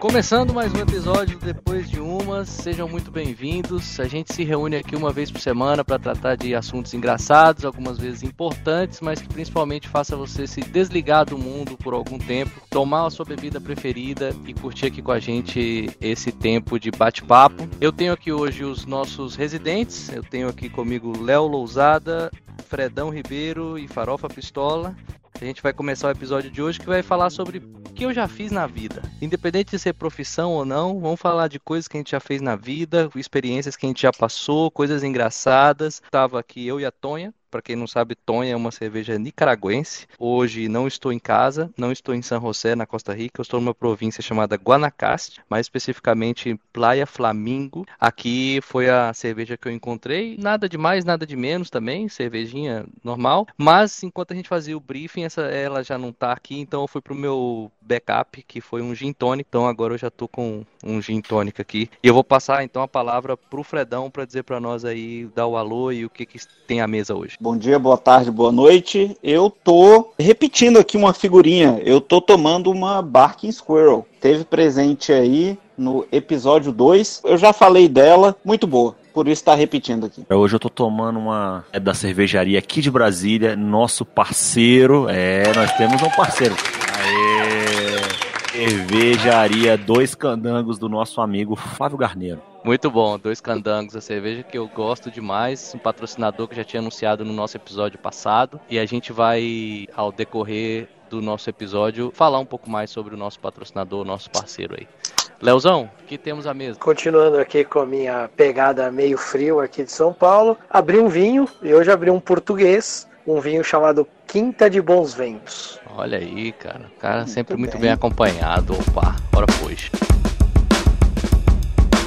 Começando mais um episódio depois de uma, sejam muito bem-vindos. A gente se reúne aqui uma vez por semana para tratar de assuntos engraçados, algumas vezes importantes, mas que principalmente faça você se desligar do mundo por algum tempo, tomar a sua bebida preferida e curtir aqui com a gente esse tempo de bate-papo. Eu tenho aqui hoje os nossos residentes, eu tenho aqui comigo Léo Lousada, Fredão Ribeiro e Farofa Pistola. A gente vai começar o episódio de hoje que vai falar sobre o que eu já fiz na vida. Independente de ser profissão ou não, vamos falar de coisas que a gente já fez na vida, experiências que a gente já passou, coisas engraçadas. Tava aqui eu e a Tonha, para quem não sabe, Tonha é uma cerveja nicaragüense. Hoje não estou em casa, não estou em San José, na Costa Rica, eu estou numa província chamada Guanacaste, mais especificamente Playa Flamingo. Aqui foi a cerveja que eu encontrei, nada de mais, nada de menos também, cervejinha normal. Mas enquanto a gente fazia o briefing, essa, ela já não está aqui, então eu fui pro meu backup, que foi um gin tonic. Então agora eu já tô com um gin tonic aqui. E eu vou passar então a palavra pro Fredão para dizer para nós aí, dar o alô e o que, que tem à mesa hoje. Bom dia, boa tarde, boa noite. Eu tô repetindo aqui uma figurinha. Eu tô tomando uma Barking Squirrel. Teve presente aí no episódio 2. Eu já falei dela, muito boa. Por isso tá repetindo aqui. Hoje eu tô tomando uma é da cervejaria aqui de Brasília, nosso parceiro. É, nós temos um parceiro. Aê! Cervejaria Dois Candangos do nosso amigo Fábio Garneiro. Muito bom, Dois Candangos, a cerveja que eu gosto demais, um patrocinador que já tinha anunciado no nosso episódio passado. E a gente vai, ao decorrer do nosso episódio, falar um pouco mais sobre o nosso patrocinador, nosso parceiro aí. Leozão, o que temos à mesa? Continuando aqui com a minha pegada meio frio aqui de São Paulo, abri um vinho e hoje abri um português, um vinho chamado Quinta de Bons Ventos. Olha aí, cara. O cara muito sempre muito bem. bem acompanhado. Opa, bora pois.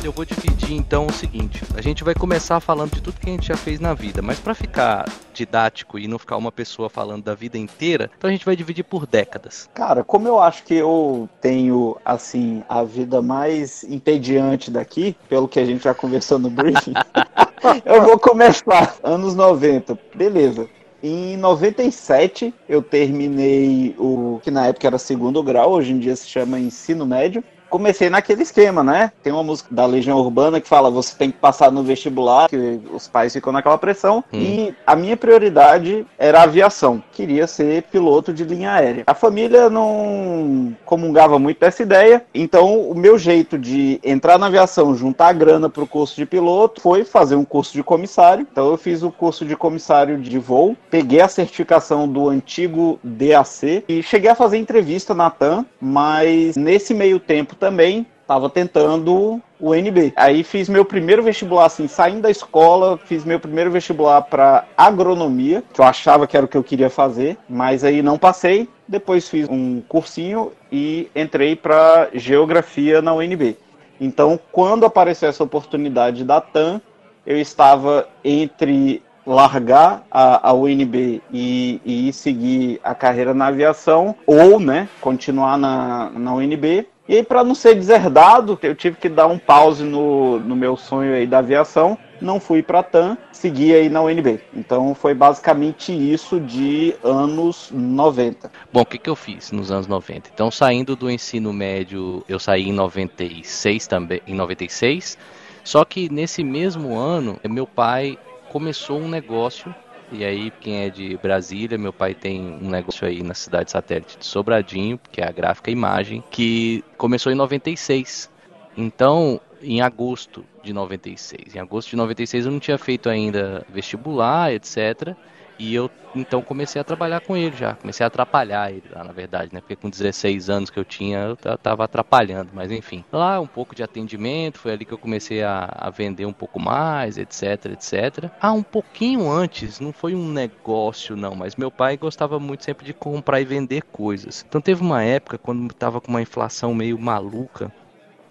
Eu vou dividir então o seguinte: a gente vai começar falando de tudo que a gente já fez na vida, mas para ficar didático e não ficar uma pessoa falando da vida inteira, então a gente vai dividir por décadas. Cara, como eu acho que eu tenho assim a vida mais entediante daqui, pelo que a gente já conversou no briefing, eu vou começar anos 90. Beleza. Em 97 eu terminei o que na época era segundo grau, hoje em dia se chama ensino médio comecei naquele esquema, né? Tem uma música da Legião Urbana que fala você tem que passar no vestibular, que os pais ficam naquela pressão. Hum. E a minha prioridade era a aviação. Queria ser piloto de linha aérea. A família não comungava muito dessa ideia, então o meu jeito de entrar na aviação, juntar a grana para o curso de piloto, foi fazer um curso de comissário. Então eu fiz o curso de comissário de voo, peguei a certificação do antigo DAC e cheguei a fazer entrevista na TAM, mas nesse meio tempo também estava tentando o NB. Aí fiz meu primeiro vestibular, assim, saindo da escola, fiz meu primeiro vestibular para agronomia, que eu achava que era o que eu queria fazer, mas aí não passei. Depois fiz um cursinho e entrei para geografia na UNB. Então, quando apareceu essa oportunidade da TAM, eu estava entre largar a, a UNB e, e seguir a carreira na aviação ou, né, continuar na, na UNB e aí, para não ser deserdado, eu tive que dar um pause no, no meu sonho aí da aviação. Não fui para TAM, segui aí na UNB. Então foi basicamente isso de anos 90. Bom, o que, que eu fiz nos anos 90? Então, saindo do ensino médio, eu saí em 96 também, em 96. Só que nesse mesmo ano, meu pai começou um negócio e aí, quem é de Brasília, meu pai tem um negócio aí na cidade satélite de Sobradinho, que é a gráfica imagem, que começou em 96. Então, em agosto de 96. Em agosto de 96 eu não tinha feito ainda vestibular, etc. E eu então comecei a trabalhar com ele já, comecei a atrapalhar ele lá, na verdade, né? Porque com 16 anos que eu tinha, eu tava atrapalhando, mas enfim. Lá um pouco de atendimento, foi ali que eu comecei a, a vender um pouco mais, etc, etc. Ah, um pouquinho antes, não foi um negócio não, mas meu pai gostava muito sempre de comprar e vender coisas. Então teve uma época quando tava com uma inflação meio maluca,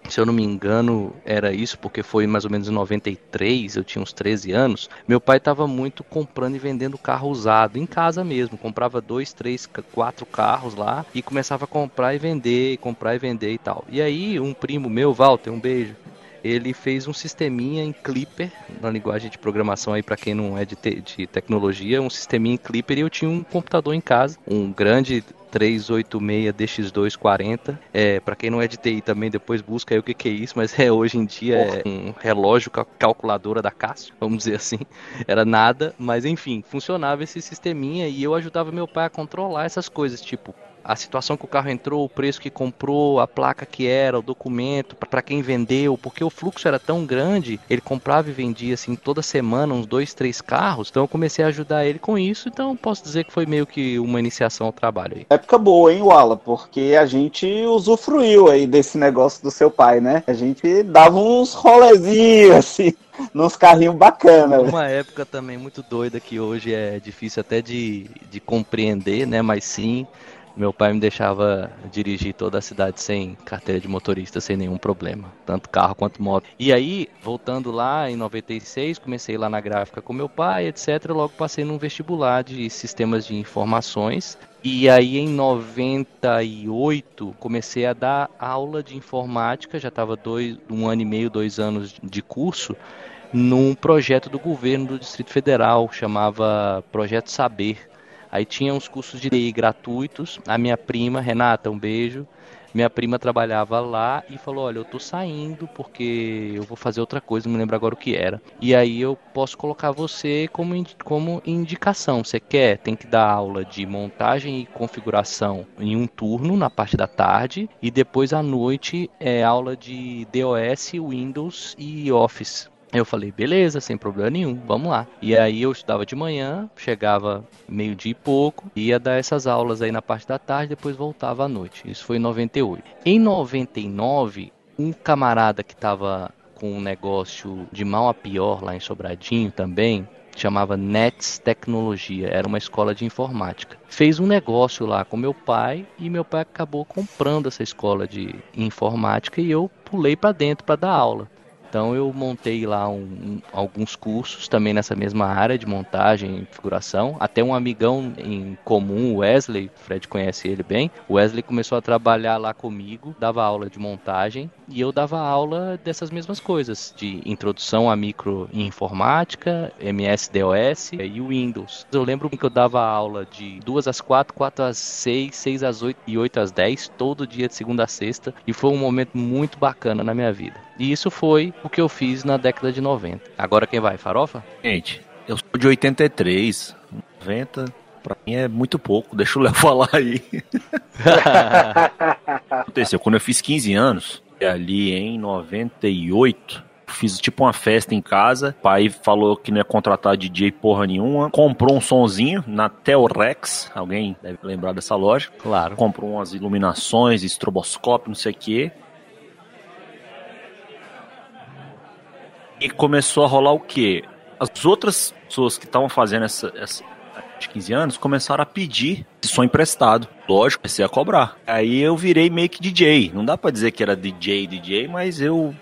se eu não me engano, era isso, porque foi mais ou menos em 93, eu tinha uns 13 anos. Meu pai estava muito comprando e vendendo carro usado, em casa mesmo. Comprava dois, três, quatro carros lá e começava a comprar e vender, comprar e vender e tal. E aí, um primo meu, Walter, um beijo, ele fez um sisteminha em Clipper, na linguagem de programação aí para quem não é de, te de tecnologia, um sisteminha em Clipper e eu tinha um computador em casa, um grande 386 DX240. É, para quem não é de TI também, depois busca aí o que, que é isso, mas é hoje em dia é um relógio calculadora da Cássio, vamos dizer assim. Era nada, mas enfim, funcionava esse sisteminha e eu ajudava meu pai a controlar essas coisas, tipo a situação que o carro entrou, o preço que comprou, a placa que era, o documento, para quem vendeu, porque o fluxo era tão grande, ele comprava e vendia assim toda semana uns dois, três carros. Então eu comecei a ajudar ele com isso, então posso dizer que foi meio que uma iniciação ao trabalho aí. Época boa, hein, Wala? Porque a gente usufruiu aí desse negócio do seu pai, né? A gente dava uns rolezinhos assim nos carrinhos bacanas. Uma época também muito doida que hoje é difícil até de, de compreender, né? Mas sim, meu pai me deixava dirigir toda a cidade sem carteira de motorista, sem nenhum problema, tanto carro quanto moto. E aí, voltando lá em 96, comecei lá na gráfica com meu pai, etc. Logo passei num vestibular de sistemas de informações. E aí em 98 comecei a dar aula de informática, já estava um ano e meio, dois anos de curso, num projeto do governo do Distrito Federal, chamava Projeto Saber Aí tinha uns cursos de TI gratuitos. A minha prima, Renata, um beijo. Minha prima trabalhava lá e falou: Olha, eu tô saindo porque eu vou fazer outra coisa, não me lembro agora o que era. E aí eu posso colocar você como, como indicação. Você quer? Tem que dar aula de montagem e configuração em um turno, na parte da tarde, e depois à noite é aula de DOS, Windows e Office. Eu falei, beleza, sem problema nenhum, vamos lá. E aí eu estudava de manhã, chegava meio-dia e pouco, ia dar essas aulas aí na parte da tarde, depois voltava à noite. Isso foi em 98. Em 99, um camarada que estava com um negócio de mal a pior lá em Sobradinho também, chamava Nets Tecnologia, era uma escola de informática. Fez um negócio lá com meu pai e meu pai acabou comprando essa escola de informática e eu pulei para dentro para dar aula. Então eu montei lá um, um, alguns cursos também nessa mesma área de montagem e configuração. Até um amigão em comum, Wesley, o Fred conhece ele bem. O Wesley começou a trabalhar lá comigo, dava aula de montagem e eu dava aula dessas mesmas coisas, de introdução à micro informática, MS-DOS e Windows. Eu lembro que eu dava aula de 2 às 4, 4 às 6, 6 às 8 e 8 às 10, todo dia de segunda a sexta, e foi um momento muito bacana na minha vida. E isso foi o que eu fiz na década de 90. Agora quem vai, Farofa? Gente, eu sou de 83, 90, pra mim é muito pouco, deixa o Léo falar aí. Aconteceu, quando eu fiz 15 anos, ali em 98, fiz tipo uma festa em casa. O pai falou que não ia contratar DJ porra nenhuma. Comprou um sonzinho na Telrex. Alguém deve lembrar dessa loja. Claro. Comprou umas iluminações, estroboscópio, não sei o que. E começou a rolar o quê? As outras pessoas que estavam fazendo essa, essa de 15 anos começaram a pedir som emprestado. Lógico, comecei a cobrar. Aí eu virei meio que DJ. Não dá para dizer que era DJ, DJ, mas eu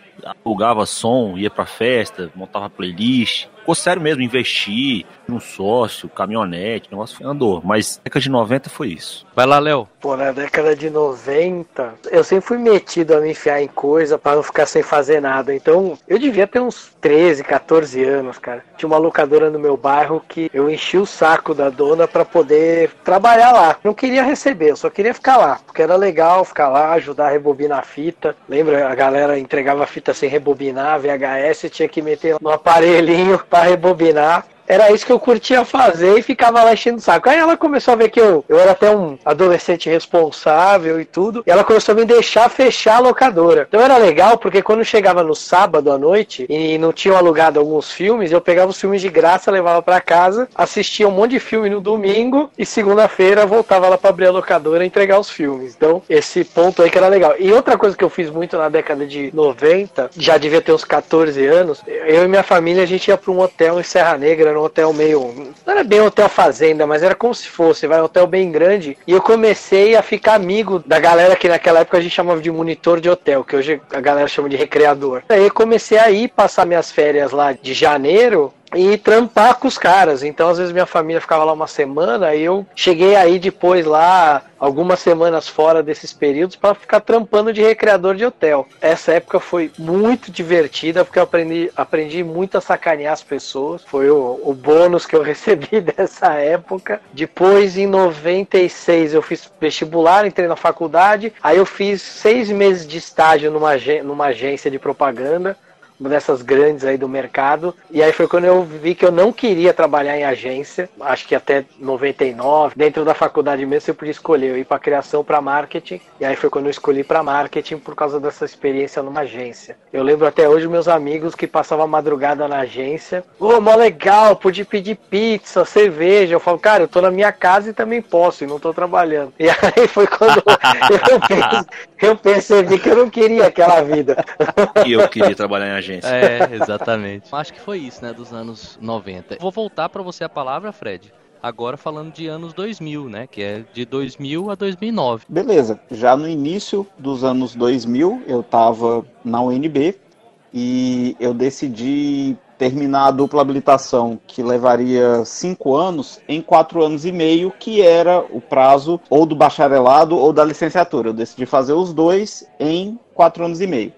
alugava som, ia pra festa, montava playlist. Ficou sério mesmo, investir num sócio, caminhonete, o negócio andou. Mas na década de 90 foi isso. Vai lá, Léo. Pô, na década de 90, eu sempre fui metido a me enfiar em coisa para não ficar sem fazer nada. Então, eu devia ter uns 13, 14 anos, cara. Tinha uma locadora no meu bairro que eu enchi o saco da dona para poder trabalhar lá. Não queria receber, eu só queria ficar lá, porque era legal ficar lá, ajudar a rebobinar a fita. Lembra, a galera entregava a fita sem rebobinar, VHS, tinha que meter no aparelhinho para rebobinar era isso que eu curtia fazer e ficava lá enchendo o saco. Aí ela começou a ver que eu, eu era até um adolescente responsável e tudo, e ela começou a me deixar fechar a locadora. Então era legal porque quando chegava no sábado à noite e não tinham alugado alguns filmes, eu pegava os filmes de graça, levava para casa, assistia um monte de filme no domingo e segunda-feira voltava lá para abrir a locadora e entregar os filmes. Então, esse ponto aí que era legal. E outra coisa que eu fiz muito na década de 90, já devia ter uns 14 anos, eu e minha família a gente ia para um hotel em Serra Negra, um hotel meio. Não era bem hotel fazenda, mas era como se fosse, vai, um hotel bem grande. E eu comecei a ficar amigo da galera que naquela época a gente chamava de monitor de hotel, que hoje a galera chama de recreador. Aí eu comecei a ir passar minhas férias lá de janeiro e trampar com os caras. Então, às vezes, minha família ficava lá uma semana e eu cheguei aí depois lá, algumas semanas fora desses períodos, para ficar trampando de recreador de hotel. Essa época foi muito divertida, porque eu aprendi, aprendi muito a sacanear as pessoas. Foi o, o bônus que eu recebi dessa época. Depois, em 96, eu fiz vestibular, entrei na faculdade. Aí eu fiz seis meses de estágio numa, numa agência de propaganda uma dessas grandes aí do mercado. E aí foi quando eu vi que eu não queria trabalhar em agência, acho que até 99, dentro da faculdade mesmo você podia escolher eu ir para criação para marketing. E aí foi quando eu escolhi para marketing por causa dessa experiência numa agência. Eu lembro até hoje meus amigos que passavam a madrugada na agência. Ô, oh, mó legal, pude pedir pizza, cerveja. Eu falo, cara, eu tô na minha casa e também posso, e não tô trabalhando. E aí foi quando eu, eu percebi que eu não queria aquela vida. E eu queria trabalhar em agência agência. É, exatamente. Acho que foi isso, né, dos anos 90. Vou voltar para você a palavra, Fred. Agora falando de anos 2000, né, que é de 2000 a 2009. Beleza. Já no início dos anos 2000, eu estava na UNB e eu decidi terminar a dupla habilitação, que levaria cinco anos, em quatro anos e meio, que era o prazo ou do bacharelado ou da licenciatura. Eu decidi fazer os dois em quatro anos e meio.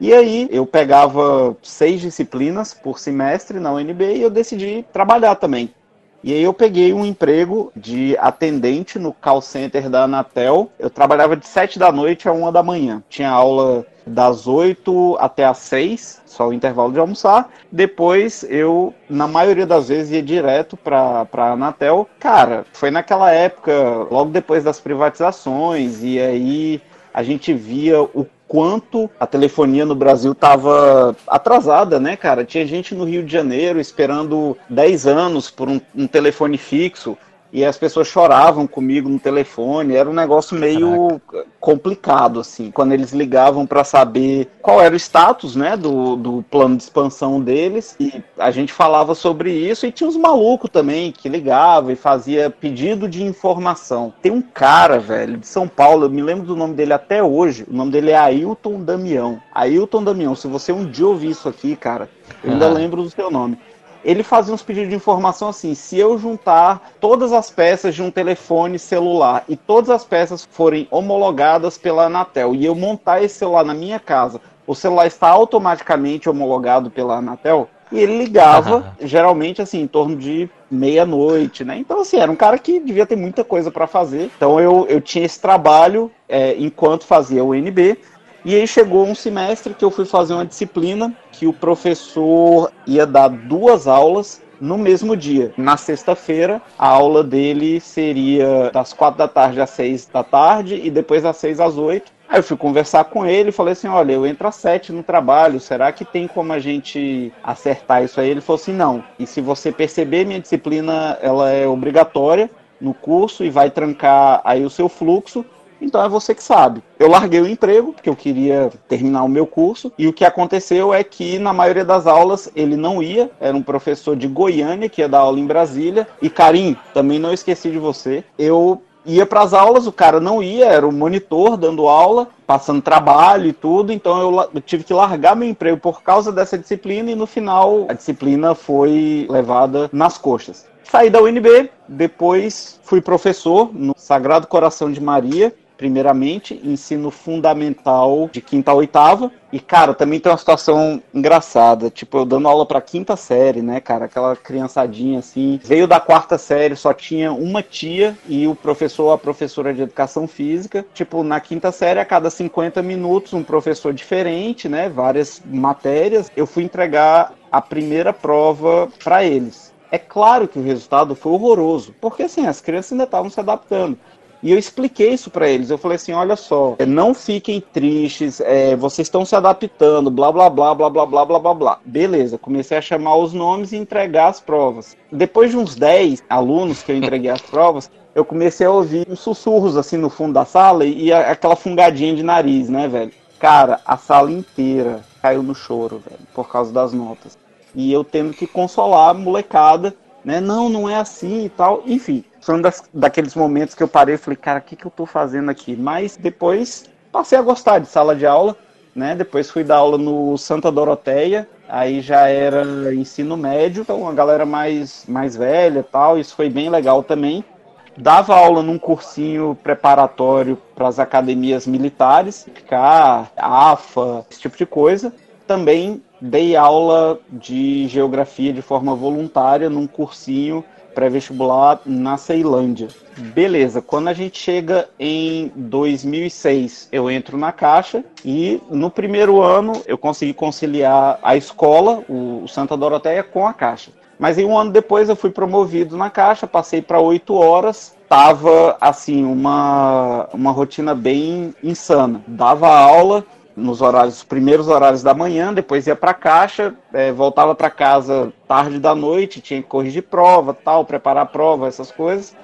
E aí eu pegava seis disciplinas por semestre na UNB e eu decidi trabalhar também. E aí eu peguei um emprego de atendente no call center da Anatel. Eu trabalhava de sete da noite a uma da manhã. Tinha aula das 8 até as 6, só o intervalo de almoçar. Depois eu, na maioria das vezes, ia direto para a Anatel. Cara, foi naquela época, logo depois das privatizações, e aí a gente via o quanto a telefonia no Brasil estava atrasada, né, cara? Tinha gente no Rio de Janeiro esperando 10 anos por um, um telefone fixo e as pessoas choravam comigo no telefone. Era um negócio meio Caraca. complicado, assim, quando eles ligavam para saber qual era o status, né, do, do plano de expansão deles. E a gente falava sobre isso. E tinha uns malucos também que ligavam e fazia pedido de informação. Tem um cara, velho, de São Paulo, eu me lembro do nome dele até hoje. O nome dele é Ailton Damião. Ailton Damião, se você um dia ouvir isso aqui, cara, eu ainda lembro do seu nome ele fazia uns pedidos de informação assim: se eu juntar todas as peças de um telefone celular e todas as peças forem homologadas pela Anatel e eu montar esse celular na minha casa, o celular está automaticamente homologado pela Anatel? E ele ligava, uhum. geralmente, assim, em torno de meia-noite, né? Então, assim, era um cara que devia ter muita coisa para fazer. Então, eu, eu tinha esse trabalho é, enquanto fazia o NB. E aí chegou um semestre que eu fui fazer uma disciplina que o professor ia dar duas aulas no mesmo dia. Na sexta-feira, a aula dele seria das quatro da tarde às seis da tarde e depois das seis às oito. Aí eu fui conversar com ele e falei assim: olha, eu entro às sete no trabalho, será que tem como a gente acertar isso aí? Ele falou assim: não. E se você perceber, minha disciplina ela é obrigatória no curso e vai trancar aí o seu fluxo. Então é você que sabe. Eu larguei o emprego, porque eu queria terminar o meu curso, e o que aconteceu é que na maioria das aulas ele não ia, era um professor de Goiânia que ia dar aula em Brasília, e Karim, também não esqueci de você. Eu ia para as aulas, o cara não ia, era o monitor dando aula, passando trabalho e tudo, então eu, tive que largar meu emprego por causa dessa disciplina e no final a disciplina foi levada nas coxas. Saí da UNB, depois fui professor no Sagrado Coração de Maria, primeiramente, ensino fundamental de quinta a oitava. E, cara, também tem uma situação engraçada. Tipo, eu dando aula pra quinta série, né, cara? Aquela criançadinha assim. Veio da quarta série, só tinha uma tia e o professor, a professora de educação física. Tipo, na quinta série, a cada 50 minutos, um professor diferente, né? Várias matérias. Eu fui entregar a primeira prova para eles. É claro que o resultado foi horroroso, porque assim, as crianças ainda estavam se adaptando. E eu expliquei isso para eles. Eu falei assim: olha só, não fiquem tristes, é, vocês estão se adaptando, blá blá blá blá blá blá blá blá blá. Beleza, comecei a chamar os nomes e entregar as provas. Depois de uns 10 alunos que eu entreguei as provas, eu comecei a ouvir uns sussurros assim no fundo da sala e, e aquela fungadinha de nariz, né, velho? Cara, a sala inteira caiu no choro, velho, por causa das notas. E eu tendo que consolar a molecada, né? Não, não é assim e tal. Enfim, foi um das, daqueles momentos que eu parei e falei, cara, o que, que eu tô fazendo aqui? Mas depois passei a gostar de sala de aula, né? Depois fui dar aula no Santa Doroteia, aí já era ensino médio, então uma galera mais, mais velha tal, isso foi bem legal também. Dava aula num cursinho preparatório para as academias militares, FK, AFA, esse tipo de coisa. Também dei aula de geografia de forma voluntária num cursinho pré-vestibular na Ceilândia. Beleza, quando a gente chega em 2006, eu entro na Caixa e no primeiro ano eu consegui conciliar a escola, o Santa Doroteia, com a Caixa. Mas em um ano depois eu fui promovido na Caixa, passei para oito horas, tava assim uma, uma rotina bem insana. Dava aula, nos horários, primeiros horários da manhã, depois ia para a caixa, é, voltava para casa tarde da noite, tinha que corrigir prova, tal, preparar prova, essas coisas.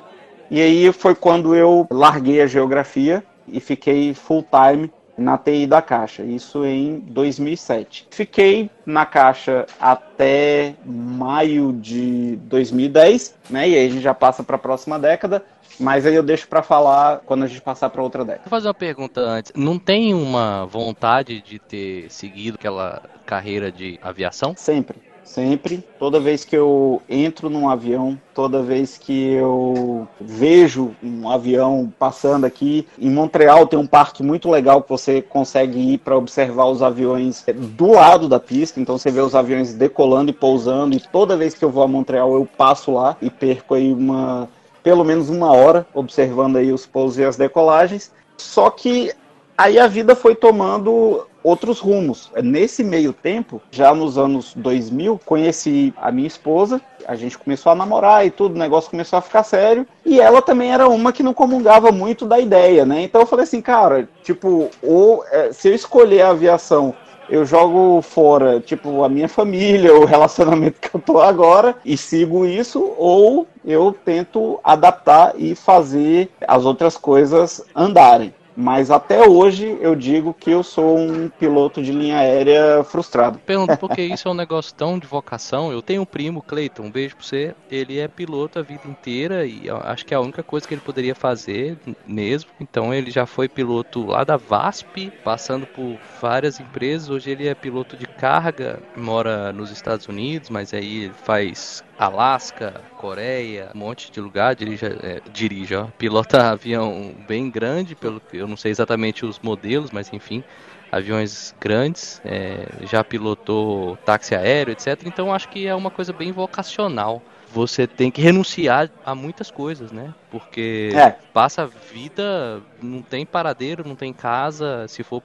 E aí foi quando eu larguei a geografia e fiquei full time na TI da Caixa, isso em 2007. Fiquei na Caixa até maio de 2010, né? E aí a gente já passa para a próxima década. Mas aí eu deixo para falar quando a gente passar para outra década. Vou fazer uma pergunta antes. Não tem uma vontade de ter seguido aquela carreira de aviação? Sempre. Sempre. Toda vez que eu entro num avião, toda vez que eu vejo um avião passando aqui. Em Montreal tem um parque muito legal que você consegue ir para observar os aviões do lado da pista. Então você vê os aviões decolando e pousando. E toda vez que eu vou a Montreal, eu passo lá e perco aí uma pelo menos uma hora observando aí os pousos e as decolagens. Só que aí a vida foi tomando outros rumos. Nesse meio tempo, já nos anos 2000, conheci a minha esposa, a gente começou a namorar e tudo, o negócio começou a ficar sério, e ela também era uma que não comungava muito da ideia, né? Então eu falei assim, cara, tipo, ou é, se eu escolher a aviação eu jogo fora, tipo, a minha família, o relacionamento que eu tô agora e sigo isso, ou eu tento adaptar e fazer as outras coisas andarem. Mas até hoje eu digo que eu sou um piloto de linha aérea frustrado. Pergunto porque isso é um negócio tão de vocação. Eu tenho um primo, Cleiton, um beijo pra você. Ele é piloto a vida inteira e acho que é a única coisa que ele poderia fazer mesmo. Então ele já foi piloto lá da VASP, passando por várias empresas. Hoje ele é piloto de carga, mora nos Estados Unidos, mas aí ele faz Alasca, Coreia, um monte de lugar, dirige, é, dirige ó, pilota avião bem grande, pelo eu não sei exatamente os modelos, mas enfim, aviões grandes, é, já pilotou táxi aéreo, etc. Então acho que é uma coisa bem vocacional. Você tem que renunciar a muitas coisas, né? Porque é. passa a vida, não tem paradeiro, não tem casa. Se for,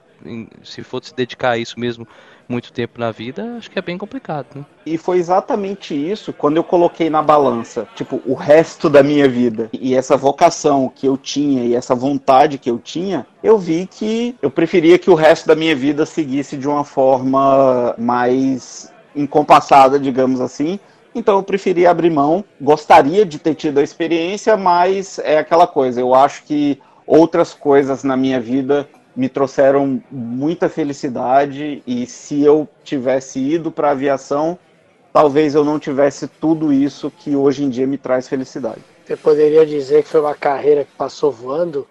se for se dedicar a isso mesmo muito tempo na vida, acho que é bem complicado, né? E foi exatamente isso quando eu coloquei na balança, tipo, o resto da minha vida e essa vocação que eu tinha e essa vontade que eu tinha, eu vi que eu preferia que o resto da minha vida seguisse de uma forma mais encompassada, digamos assim. Então eu preferi abrir mão. Gostaria de ter tido a experiência, mas é aquela coisa. Eu acho que outras coisas na minha vida me trouxeram muita felicidade e se eu tivesse ido para a aviação, talvez eu não tivesse tudo isso que hoje em dia me traz felicidade. Você poderia dizer que foi uma carreira que passou voando?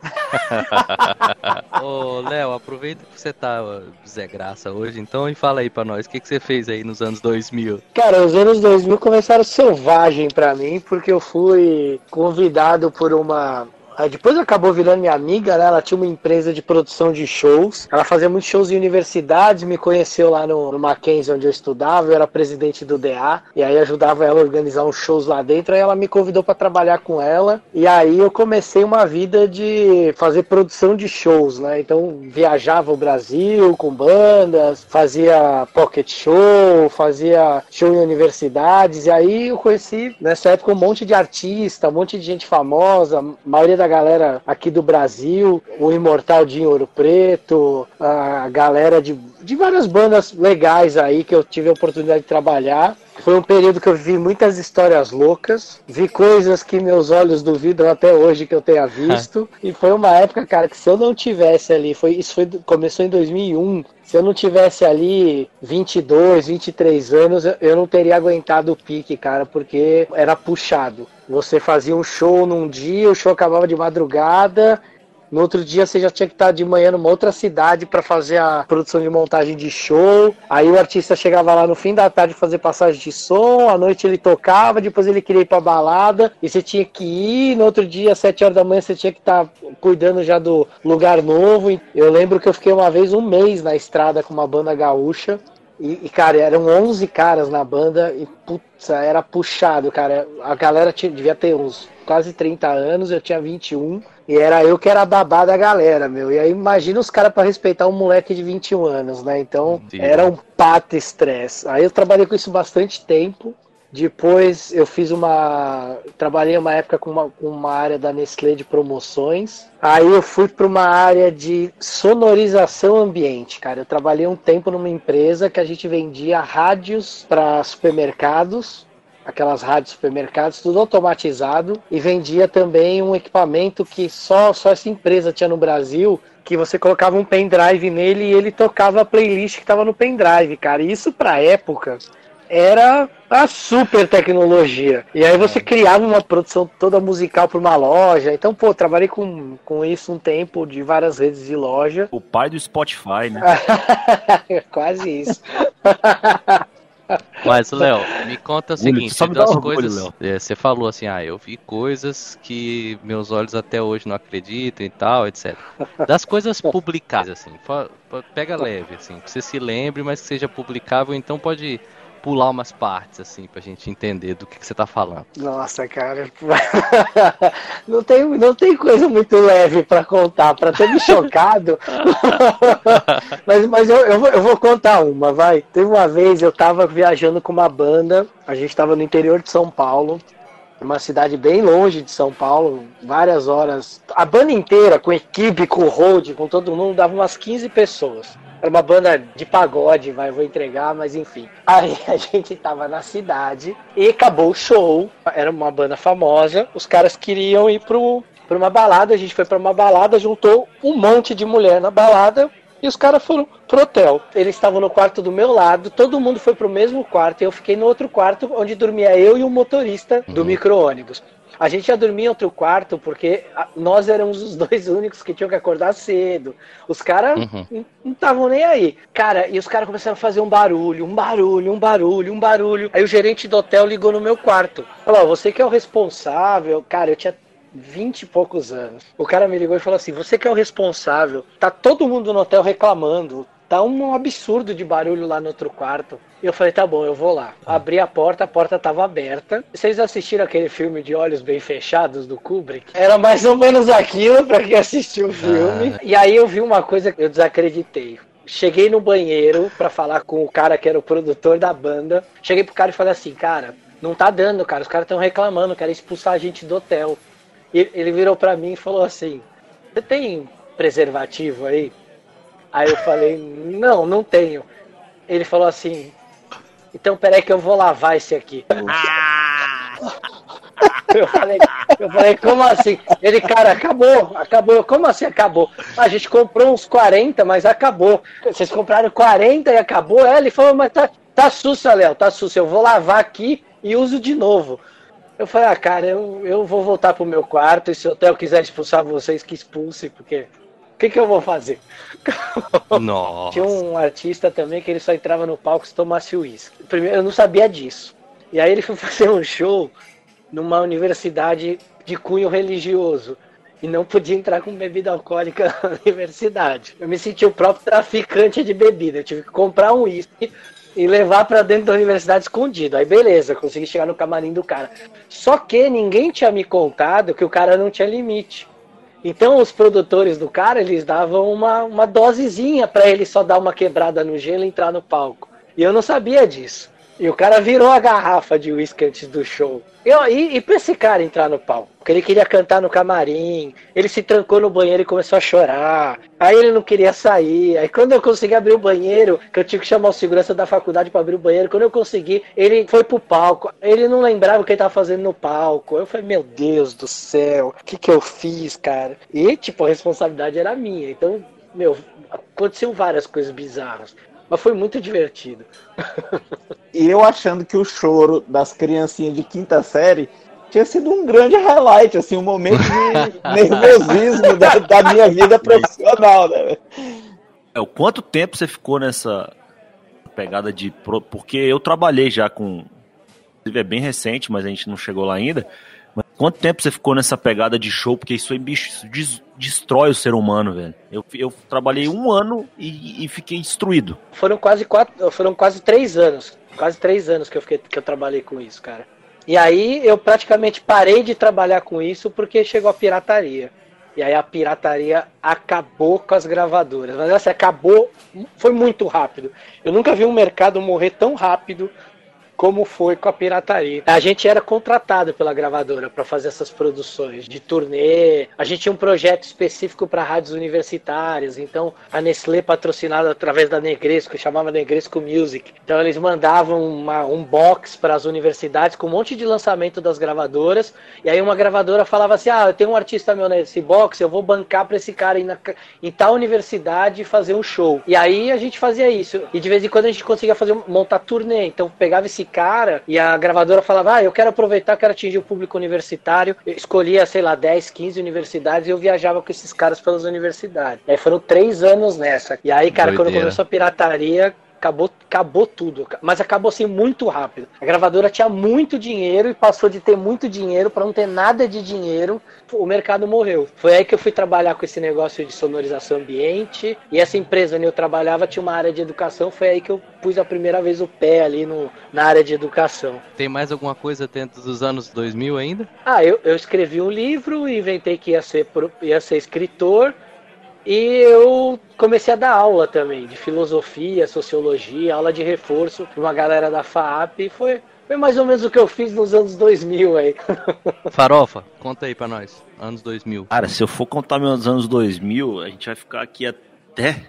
Ô, Léo, aproveita que você tá Zé Graça hoje, então, e fala aí pra nós, o que, que você fez aí nos anos 2000? Cara, os anos 2000 começaram selvagem para mim, porque eu fui convidado por uma Aí depois acabou virando minha amiga, né? Ela tinha uma empresa de produção de shows. Ela fazia muitos shows em universidades, me conheceu lá no, no Mackenzie, onde eu estudava. Eu era presidente do DA. E aí ajudava ela a organizar uns shows lá dentro. Aí ela me convidou para trabalhar com ela. E aí eu comecei uma vida de fazer produção de shows, né? Então viajava o Brasil com bandas, fazia pocket show, fazia show em universidades. E aí eu conheci nessa época um monte de artista, um monte de gente famosa, a maioria da da galera aqui do Brasil, o Imortal de Ouro Preto, a galera de, de várias bandas legais aí que eu tive a oportunidade de trabalhar. Foi um período que eu vi muitas histórias loucas, vi coisas que meus olhos duvidam até hoje que eu tenha visto. e foi uma época, cara, que se eu não tivesse ali, foi isso foi começou em 2001. Se eu não tivesse ali 22, 23 anos, eu não teria aguentado o pique, cara, porque era puxado. Você fazia um show num dia, o show acabava de madrugada No outro dia você já tinha que estar de manhã numa outra cidade para fazer a produção de montagem de show. Aí o artista chegava lá no fim da tarde fazer passagem de som, à noite ele tocava, depois ele queria ir pra balada e você tinha que ir. No outro dia, às 7 horas da manhã, você tinha que estar cuidando já do lugar novo. Eu lembro que eu fiquei uma vez um mês na estrada com uma banda gaúcha. E, e, cara, eram 11 caras na banda e, putz, era puxado, cara. A galera tinha, devia ter uns quase 30 anos, eu tinha 21. E era eu que era babá da galera, meu. E aí imagina os caras para respeitar um moleque de 21 anos, né? Então Sim. era um pato estresse. Aí eu trabalhei com isso bastante tempo. Depois eu fiz uma. Trabalhei uma época com uma, com uma área da Nestlé de promoções. Aí eu fui para uma área de sonorização ambiente, cara. Eu trabalhei um tempo numa empresa que a gente vendia rádios para supermercados aquelas rádios supermercados, tudo automatizado, e vendia também um equipamento que só, só essa empresa tinha no Brasil, que você colocava um pendrive nele e ele tocava a playlist que estava no pendrive, cara. E isso pra época era a super tecnologia. E aí você criava uma produção toda musical para uma loja. Então, pô, trabalhei com, com isso um tempo de várias redes de loja. O pai do Spotify, né? Quase isso. Mas, Léo, me conta o seguinte, Só das orgulho, coisas. É, você falou assim, ah, eu vi coisas que meus olhos até hoje não acreditam e tal, etc. Das coisas publicadas, assim, pega leve, assim, que você se lembre, mas que seja publicável, então pode pular umas partes, assim, pra gente entender do que, que você tá falando. Nossa, cara. não, tem, não tem coisa muito leve para contar, para ter me chocado. mas mas eu, eu vou, eu, vou, contar uma, vai. Teve uma vez eu tava viajando com uma banda, a gente tava no interior de São Paulo. Uma cidade bem longe de São Paulo, várias horas. A banda inteira, com equipe, com road, com todo mundo, dava umas 15 pessoas. Era uma banda de pagode, vai, vou entregar, mas enfim. Aí a gente tava na cidade e acabou o show. Era uma banda famosa. Os caras queriam ir pro, pra uma balada. A gente foi para uma balada, juntou um monte de mulher na balada. E os caras foram pro hotel. Eles estavam no quarto do meu lado, todo mundo foi pro mesmo quarto. E eu fiquei no outro quarto, onde dormia eu e o motorista do uhum. micro-ônibus. A gente ia dormir em outro quarto porque nós éramos os dois únicos que tinham que acordar cedo. Os caras uhum. não estavam nem aí. Cara, e os caras começaram a fazer um barulho, um barulho, um barulho, um barulho. Aí o gerente do hotel ligou no meu quarto. Falou: você que é o responsável. Cara, eu tinha vinte e poucos anos. O cara me ligou e falou assim: Você que é o responsável, tá todo mundo no hotel reclamando, tá um absurdo de barulho lá no outro quarto. E eu falei, tá bom, eu vou lá. Abri a porta, a porta tava aberta. Vocês assistiram aquele filme de Olhos Bem Fechados do Kubrick? Era mais ou menos aquilo para quem assistiu o filme. Ah. E aí eu vi uma coisa que eu desacreditei. Cheguei no banheiro para falar com o cara que era o produtor da banda. Cheguei pro cara e falei assim, cara, não tá dando, cara. Os caras estão reclamando, querem expulsar a gente do hotel. E ele virou para mim e falou assim: Você tem preservativo aí? Aí eu falei, não, não tenho. Ele falou assim, então peraí que eu vou lavar esse aqui. Eu falei, eu falei, como assim? Ele, cara, acabou, acabou. Como assim acabou? A gente comprou uns 40, mas acabou. Vocês compraram 40 e acabou? É, ele falou, mas tá, tá sussa, Léo, tá sussa. Eu vou lavar aqui e uso de novo. Eu falei, ah, cara, eu, eu vou voltar pro meu quarto e se o hotel quiser expulsar vocês, que expulse, porque o que, que eu vou fazer? Nossa. Tinha um artista também que ele só entrava no palco se tomasse uísque. Primeiro, eu não sabia disso. E aí ele foi fazer um show numa universidade de cunho religioso. E não podia entrar com bebida alcoólica na universidade. Eu me senti o próprio traficante de bebida. Eu tive que comprar um uísque e levar para dentro da universidade escondido. Aí beleza, consegui chegar no camarim do cara. Só que ninguém tinha me contado que o cara não tinha limite. Então os produtores do cara, eles davam uma, uma dosezinha para ele só dar uma quebrada no gelo e entrar no palco. E eu não sabia disso. E o cara virou a garrafa de uísque antes do show. E, e pra esse cara entrar no palco? Porque ele queria cantar no camarim, ele se trancou no banheiro e começou a chorar. Aí ele não queria sair. Aí quando eu consegui abrir o banheiro, que eu tive que chamar o segurança da faculdade para abrir o banheiro, quando eu consegui, ele foi pro palco. Ele não lembrava o que ele tava fazendo no palco. Eu falei, meu Deus do céu, o que que eu fiz, cara? E, tipo, a responsabilidade era minha. Então, meu, aconteceu várias coisas bizarras. Mas foi muito divertido. E eu achando que o choro das criancinhas de quinta série tinha sido um grande highlight, assim, um momento de nervosismo da, da minha vida profissional, né? É, o quanto tempo você ficou nessa pegada de. Porque eu trabalhei já com. É bem recente, mas a gente não chegou lá ainda. Quanto tempo você ficou nessa pegada de show? Porque isso aí, bicho, isso des, destrói o ser humano, velho. Eu, eu trabalhei um ano e, e, fiquei destruído. Foram quase quatro. Foram quase três anos. Quase três anos que eu, fiquei, que eu trabalhei com isso, cara. E aí eu praticamente parei de trabalhar com isso porque chegou a pirataria. E aí a pirataria acabou com as gravadoras. Mas assim, acabou, foi muito rápido. Eu nunca vi um mercado morrer tão rápido como foi com a pirataria. A gente era contratado pela gravadora para fazer essas produções de turnê. A gente tinha um projeto específico para rádios universitárias. Então a Nestlé patrocinada através da Negresco, chamava Negresco Music. Então eles mandavam uma, um box para as universidades com um monte de lançamento das gravadoras. E aí uma gravadora falava assim: "Ah, eu tenho um artista meu nesse box, eu vou bancar para esse cara ir na, em tal universidade fazer um show". E aí a gente fazia isso. E de vez em quando a gente conseguia fazer montar turnê. Então pegava esse cara e a gravadora falava: Ah, eu quero aproveitar, quero atingir o público universitário. Eu escolhia, sei lá, 10, 15 universidades e eu viajava com esses caras pelas universidades. E aí foram três anos nessa. E aí, cara, Doideira. quando começou a pirataria, acabou, acabou tudo. Mas acabou assim muito rápido. A gravadora tinha muito dinheiro e passou de ter muito dinheiro para não ter nada de dinheiro. O mercado morreu. Foi aí que eu fui trabalhar com esse negócio de sonorização ambiente. E essa empresa onde eu trabalhava tinha uma área de educação. Foi aí que eu pus a primeira vez o pé ali no, na área de educação. Tem mais alguma coisa dentro dos anos 2000 ainda? Ah, eu, eu escrevi um livro, inventei que ia ser, ia ser escritor. E eu comecei a dar aula também, de filosofia, sociologia, aula de reforço para uma galera da FAAP. E foi, foi mais ou menos o que eu fiz nos anos 2000 aí. Farofa, conta aí para nós, anos 2000. Cara, se eu for contar meus anos 2000, a gente vai ficar aqui até,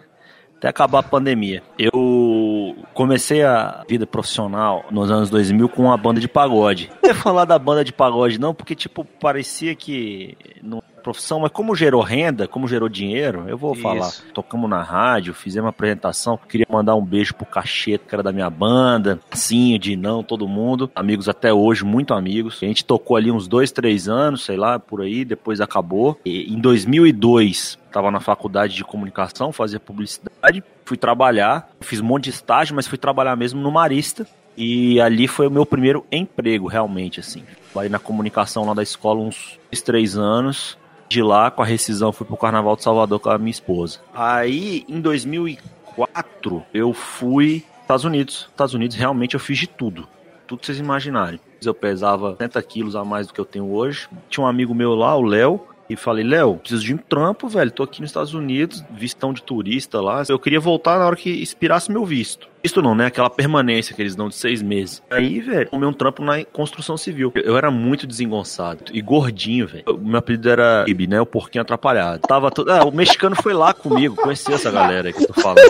até acabar a pandemia. Eu comecei a vida profissional nos anos 2000 com uma banda de pagode. Não ia falar da banda de pagode não, porque tipo, parecia que não profissão, mas como gerou renda, como gerou dinheiro, eu vou Isso. falar. Tocamos na rádio, fizemos uma apresentação. Queria mandar um beijo pro Cacheta, que era da minha banda. Sim, de não, todo mundo. Amigos até hoje, muito amigos. A gente tocou ali uns dois, três anos, sei lá, por aí, depois acabou. E em 2002, estava na faculdade de comunicação, fazia publicidade, fui trabalhar, fiz um monte de estágio, mas fui trabalhar mesmo no Marista. E ali foi o meu primeiro emprego, realmente, assim. Trabalhei na comunicação lá da escola uns três anos. De lá, com a rescisão, fui pro Carnaval de Salvador com a minha esposa. Aí, em 2004, eu fui Estados Unidos. Estados Unidos, realmente, eu fiz de tudo. Tudo que vocês imaginarem. Eu pesava 70 quilos a mais do que eu tenho hoje. Tinha um amigo meu lá, o Léo, e falei, Léo, preciso de um trampo, velho. Tô aqui nos Estados Unidos, vistão de turista lá. Eu queria voltar na hora que expirasse meu visto. Visto não, né? Aquela permanência que eles dão de seis meses. Aí, velho, o meu trampo na construção civil. Eu era muito desengonçado e gordinho, velho. Meu apelido era Ibi, né? O porquinho atrapalhado. Tava todo... Ah, o mexicano foi lá comigo, conheci essa galera que eu tô falando.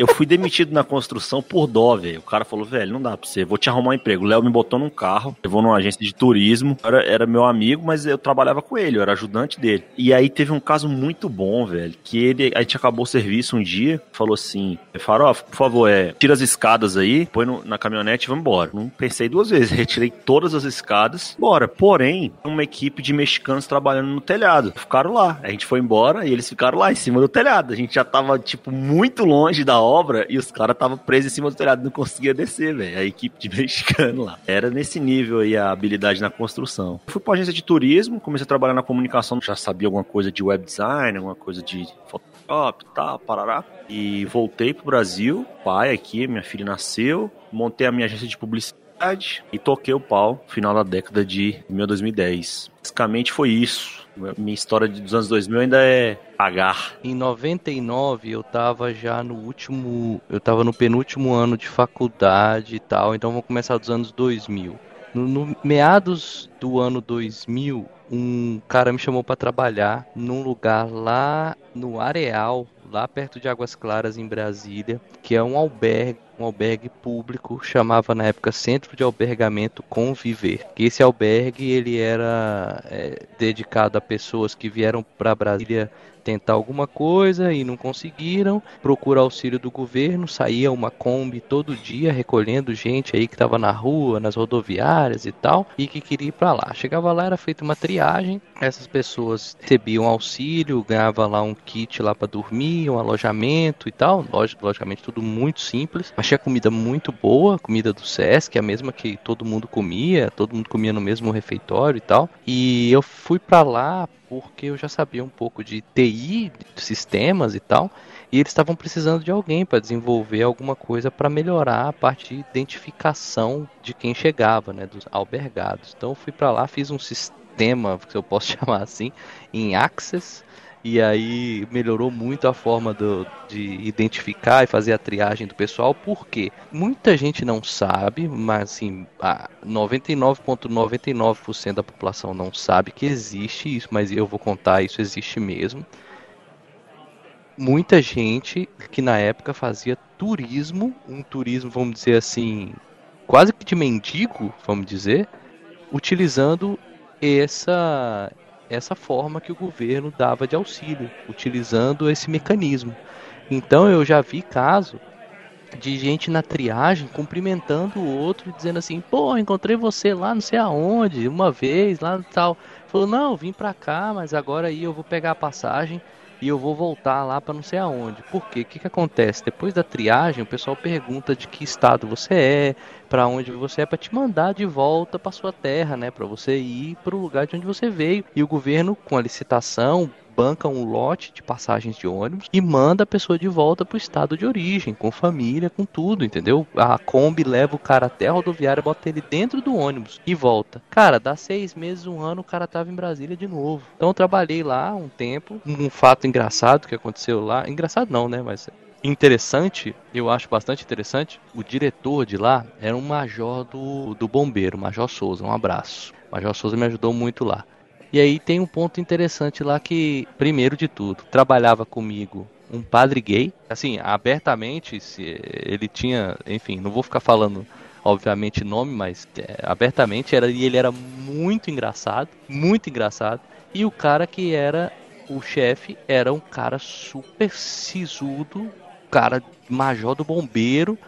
Eu fui demitido na construção por dó, velho. O cara falou, velho, não dá pra você, vou te arrumar um emprego. O Léo me botou num carro, levou numa agência de turismo. Era, era meu amigo, mas eu trabalhava com ele, eu era ajudante dele. E aí teve um caso muito bom, velho, que ele, a gente acabou o serviço um dia, falou assim, Farofa, por favor, é, tira as escadas aí, põe no, na caminhonete e vamos embora. Não pensei duas vezes, retirei todas as escadas, bora. Porém, uma equipe de mexicanos trabalhando no telhado. Ficaram lá. A gente foi embora e eles ficaram lá em cima do telhado. A gente já tava, tipo, muito longe da obra e os caras estavam presos em cima do telhado, não conseguia descer, velho. A equipe de mexicano lá. Era nesse nível aí a habilidade na construção. fui pra agência de turismo, comecei a trabalhar na comunicação, já sabia alguma coisa de web design, alguma coisa de Photoshop tal, parará. E voltei pro Brasil, pai aqui, minha filha nasceu, montei a minha agência de publicidade e toquei o pau final da década de 2010. Basicamente foi isso minha história dos anos 2000 ainda é pagar. Em 99 eu tava já no último, eu tava no penúltimo ano de faculdade e tal, então vou começar dos anos 2000. No, no meados do ano 2000, um cara me chamou para trabalhar num lugar lá no Areal, lá perto de Águas Claras, em Brasília, que é um albergue, um albergue público, chamava na época Centro de Albergamento Conviver. Esse albergue ele era é, dedicado a pessoas que vieram para Brasília tentar alguma coisa e não conseguiram, procura auxílio do governo, saía uma Kombi todo dia recolhendo gente aí que estava na rua, nas rodoviárias e tal, e que queria ir para lá. Chegava lá, era feita uma triagem, essas pessoas recebiam auxílio, ganhava lá um kit lá para dormir, um alojamento e tal, logicamente tudo muito simples, mas tinha comida muito boa, comida do SESC, a mesma que todo mundo comia, todo mundo comia no mesmo refeitório e tal. E eu fui para lá porque eu já sabia um pouco de TI, de sistemas e tal, e eles estavam precisando de alguém para desenvolver alguma coisa para melhorar a parte de identificação de quem chegava, né, dos albergados. Então eu fui para lá, fiz um sistema, se eu posso chamar assim, em Access, e aí melhorou muito a forma do, de identificar e fazer a triagem do pessoal, porque muita gente não sabe, mas assim, 99,99% ,99 da população não sabe que existe isso, mas eu vou contar, isso existe mesmo. Muita gente que na época fazia turismo, um turismo, vamos dizer assim, quase que de mendigo, vamos dizer, utilizando essa essa forma que o governo dava de auxílio, utilizando esse mecanismo. Então eu já vi caso de gente na triagem cumprimentando o outro, dizendo assim: pô, encontrei você lá não sei aonde, uma vez, lá no tal. Falou: não, vim pra cá, mas agora aí eu vou pegar a passagem e eu vou voltar lá para não sei aonde. Por quê? O que, que acontece? Depois da triagem, o pessoal pergunta de que estado você é, para onde você é, para te mandar de volta para sua terra, né? Para você ir para o lugar de onde você veio. E o governo, com a licitação, banca um lote de passagens de ônibus e manda a pessoa de volta pro estado de origem, com família, com tudo, entendeu? A Kombi leva o cara até a rodoviária, bota ele dentro do ônibus e volta. Cara, dá seis meses, um ano, o cara tava em Brasília de novo. Então eu trabalhei lá um tempo. Um fato engraçado que aconteceu lá. Engraçado não, né? Mas interessante, eu acho bastante interessante. O diretor de lá era um major do, do bombeiro, Major Souza. Um abraço. Major Souza me ajudou muito lá. E aí tem um ponto interessante lá que, primeiro de tudo, trabalhava comigo um padre gay, assim, abertamente, se ele tinha, enfim, não vou ficar falando obviamente nome, mas é, abertamente era e ele era muito engraçado, muito engraçado. E o cara que era o chefe era um cara super sisudo, cara major do bombeiro,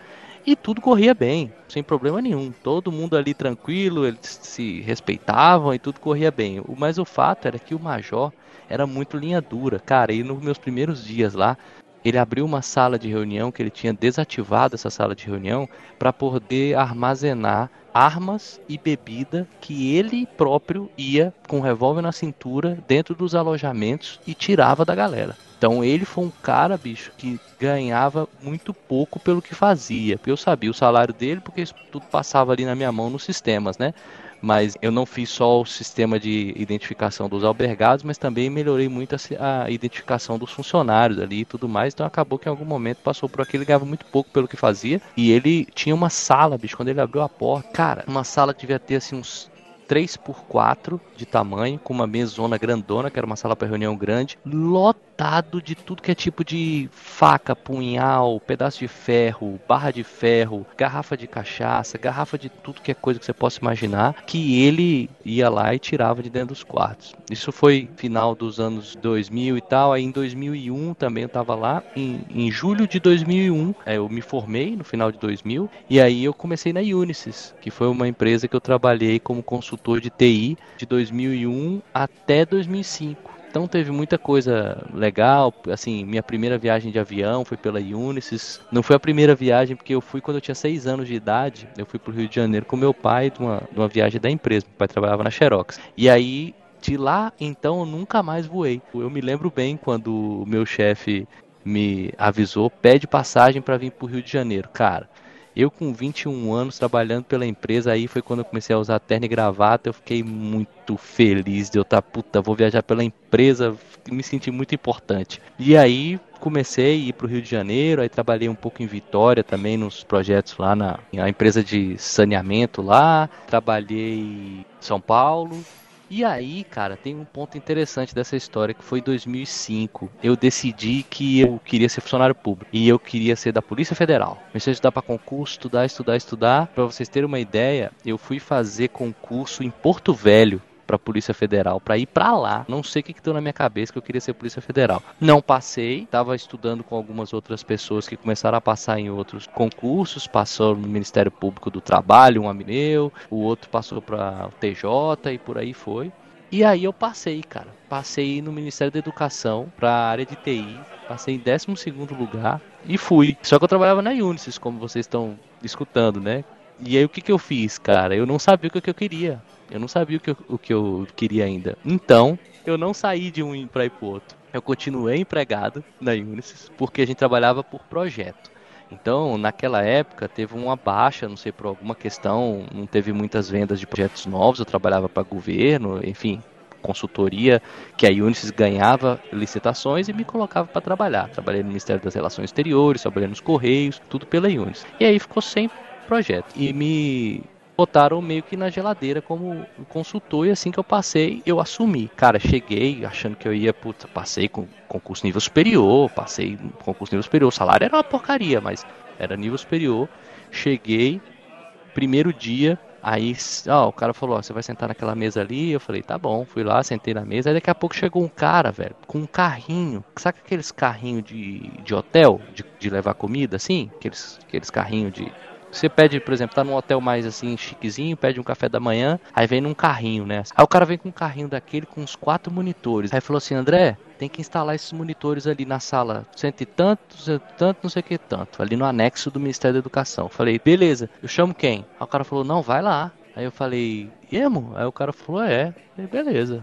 e tudo corria bem, sem problema nenhum. Todo mundo ali tranquilo, eles se respeitavam e tudo corria bem. Mas o fato era que o major era muito linha dura. Cara, e nos meus primeiros dias lá, ele abriu uma sala de reunião que ele tinha desativado essa sala de reunião para poder armazenar armas e bebida que ele próprio ia com o revólver na cintura dentro dos alojamentos e tirava da galera. Então ele foi um cara, bicho, que ganhava muito pouco pelo que fazia. Eu sabia o salário dele, porque isso tudo passava ali na minha mão nos sistemas, né? Mas eu não fiz só o sistema de identificação dos albergados, mas também melhorei muito a, a identificação dos funcionários ali e tudo mais. Então acabou que em algum momento passou por aqui, ele ganhava muito pouco pelo que fazia. E ele tinha uma sala, bicho, quando ele abriu a porta. Cara, uma sala que devia ter assim uns 3 por 4 de tamanho, com uma mesona grandona, que era uma sala para reunião grande, lotado de tudo que é tipo de faca, punhal, pedaço de ferro, barra de ferro, garrafa de cachaça, garrafa de tudo que é coisa que você possa imaginar, que ele ia lá e tirava de dentro dos quartos. Isso foi final dos anos 2000 e tal, aí em 2001 também eu estava lá, em, em julho de 2001, é, eu me formei no final de 2000, e aí eu comecei na Unisys, que foi uma empresa que eu trabalhei como consultor de TI de 2001 até 2005. Então teve muita coisa legal, assim, minha primeira viagem de avião foi pela Unisys. Não foi a primeira viagem porque eu fui quando eu tinha seis anos de idade. Eu fui para o Rio de Janeiro com meu pai de uma, de uma viagem da empresa. Meu pai trabalhava na Xerox. E aí de lá, então, eu nunca mais voei. Eu me lembro bem quando o meu chefe me avisou, pede passagem para vir para o Rio de Janeiro. Cara, eu com 21 anos trabalhando pela empresa, aí foi quando eu comecei a usar terno e gravata, eu fiquei muito feliz de eu estar, tá, puta, vou viajar pela empresa, me senti muito importante. E aí comecei a ir para o Rio de Janeiro, aí trabalhei um pouco em Vitória também nos projetos lá na, na empresa de saneamento lá, trabalhei em São Paulo, E aí, cara, tem um ponto interessante dessa história que foi em 2005. Eu decidi que eu queria ser funcionário público e eu queria ser da Polícia Federal. Comecei a estudar para concurso, estudar, estudar, estudar. Para vocês terem uma ideia, eu fui fazer concurso em Porto Velho para Polícia Federal para ir para lá. Não sei o que, que deu na minha cabeça que eu queria ser Polícia Federal. Não passei, estava estudando com algumas outras pessoas que começaram a passar em outros concursos, passou no Ministério Público do Trabalho, um amigo meu, o outro passou para o TJ e por aí foi. E aí eu passei, cara. Passei no Ministério da Educação para a área de TI, passei em 12 lugar e fui. Só que eu trabalhava na Unisys, como vocês estão escutando, né? E aí o que, que eu fiz, cara? Eu não sabia o que, que eu queria. Eu não sabia o que eu, o que eu queria ainda. Então, eu não saí de um para ir pro outro. Eu continuei empregado na Unisys, porque a gente trabalhava por projeto. Então, naquela época, teve uma baixa, não sei por alguma questão, não teve muitas vendas de projetos novos. Eu trabalhava para governo, enfim, consultoria, que a Unisys ganhava licitações e me colocava para trabalhar. Trabalhei no Ministério das Relações Exteriores, trabalhei nos Correios, tudo pela Unisys. E aí ficou sem projeto. E me botaram meio que na geladeira como consultor e assim que eu passei, eu assumi. Cara, cheguei achando que eu ia, puta, passei com concurso nível superior, passei concurso nível superior, o salário era uma porcaria, mas era nível superior. Cheguei, primeiro dia, aí ó, o cara falou, ó, você vai sentar naquela mesa ali, eu falei, tá bom, fui lá, sentei na mesa, aí daqui a pouco chegou um cara, velho, com um carrinho, sabe aqueles carrinhos de, de hotel, de, de levar comida, assim? Aqueles, aqueles carrinhos de você pede, por exemplo, tá num hotel mais assim, chiquezinho, pede um café da manhã, aí vem num carrinho, né? Aí o cara vem com um carrinho daquele com uns quatro monitores. Aí falou assim, André, tem que instalar esses monitores ali na sala, cento e tanto, cento e tanto, não sei o que tanto, ali no anexo do Ministério da Educação. Falei, beleza, eu chamo quem? Aí o cara falou, não, vai lá. Aí eu falei, Emo? Aí o cara falou, é, falei, beleza.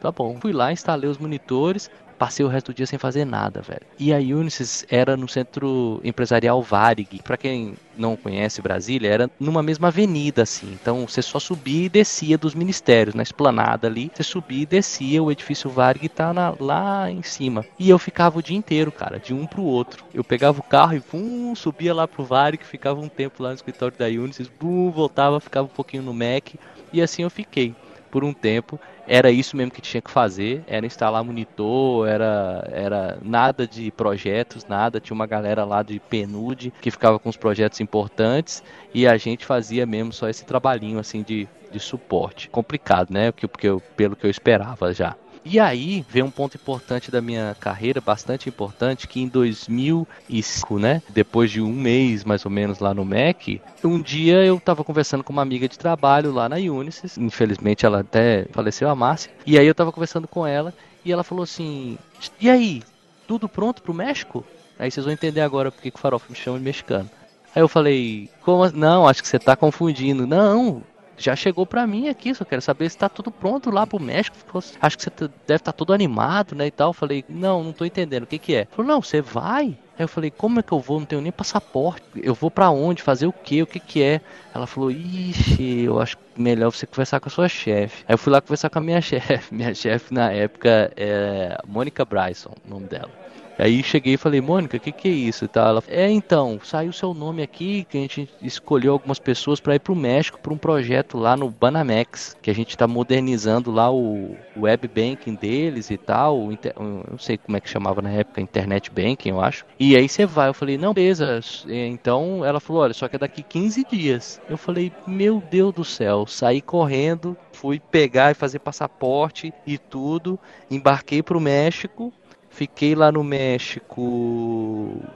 Tá bom. Fui lá, instalei os monitores, passei o resto do dia sem fazer nada, velho. E a Unisys era no centro empresarial Varig. Para quem não conhece Brasília, era numa mesma avenida, assim. Então você só subia e descia dos ministérios, na esplanada ali. Você subia e descia, o edifício Varig tá na, lá em cima. E eu ficava o dia inteiro, cara, de um pro outro. Eu pegava o carro e pum, subia lá pro Varig, ficava um tempo lá no escritório da Unisys, bum, voltava, ficava um pouquinho no Mac. E assim eu fiquei por um tempo era isso mesmo que tinha que fazer, era instalar monitor, era, era nada de projetos, nada, tinha uma galera lá de PNUD que ficava com os projetos importantes e a gente fazia mesmo só esse trabalhinho assim de, de suporte. Complicado, né? Porque, porque eu, pelo que eu esperava já. E aí vem um ponto importante da minha carreira, bastante importante, que em 2005, né, depois de um mês mais ou menos lá no MEC, um dia eu estava conversando com uma amiga de trabalho lá na Unisys, infelizmente ela até faleceu, a Márcia, e aí eu estava conversando com ela e ela falou assim: "E aí, tudo pronto pro México?" Aí vocês vão entender agora porque que o Farofa me chama de mexicano. Aí eu falei, como não, acho que você está confundindo. Não, já chegou para mim aqui, só quero saber se tá tudo pronto lá pro México. Acho que você deve estar tá todo animado, né, e tal. Falei, não, não tô entendendo, o que que é? Falou, não, você vai? Aí eu falei, como é que eu vou? Não tenho nem passaporte. Eu vou para onde? Fazer o quê? O que que é? Ela falou, ixi, eu acho melhor você conversar com a sua chefe. Aí eu fui lá conversar com a minha chefe. Minha chefe na época é Mônica Bryson, o nome dela. Aí cheguei e falei, Mônica, o que, que é isso? E tal. Ela é, então, saiu seu nome aqui, que a gente escolheu algumas pessoas para ir para o México para um projeto lá no Banamex, que a gente está modernizando lá o web banking deles e tal. Eu não sei como é que chamava na época, internet banking, eu acho. E aí você vai, eu falei, não, beleza. Então ela falou, olha, só que é daqui 15 dias. Eu falei, meu Deus do céu, saí correndo, fui pegar e fazer passaporte e tudo, embarquei para o México Fiquei lá no México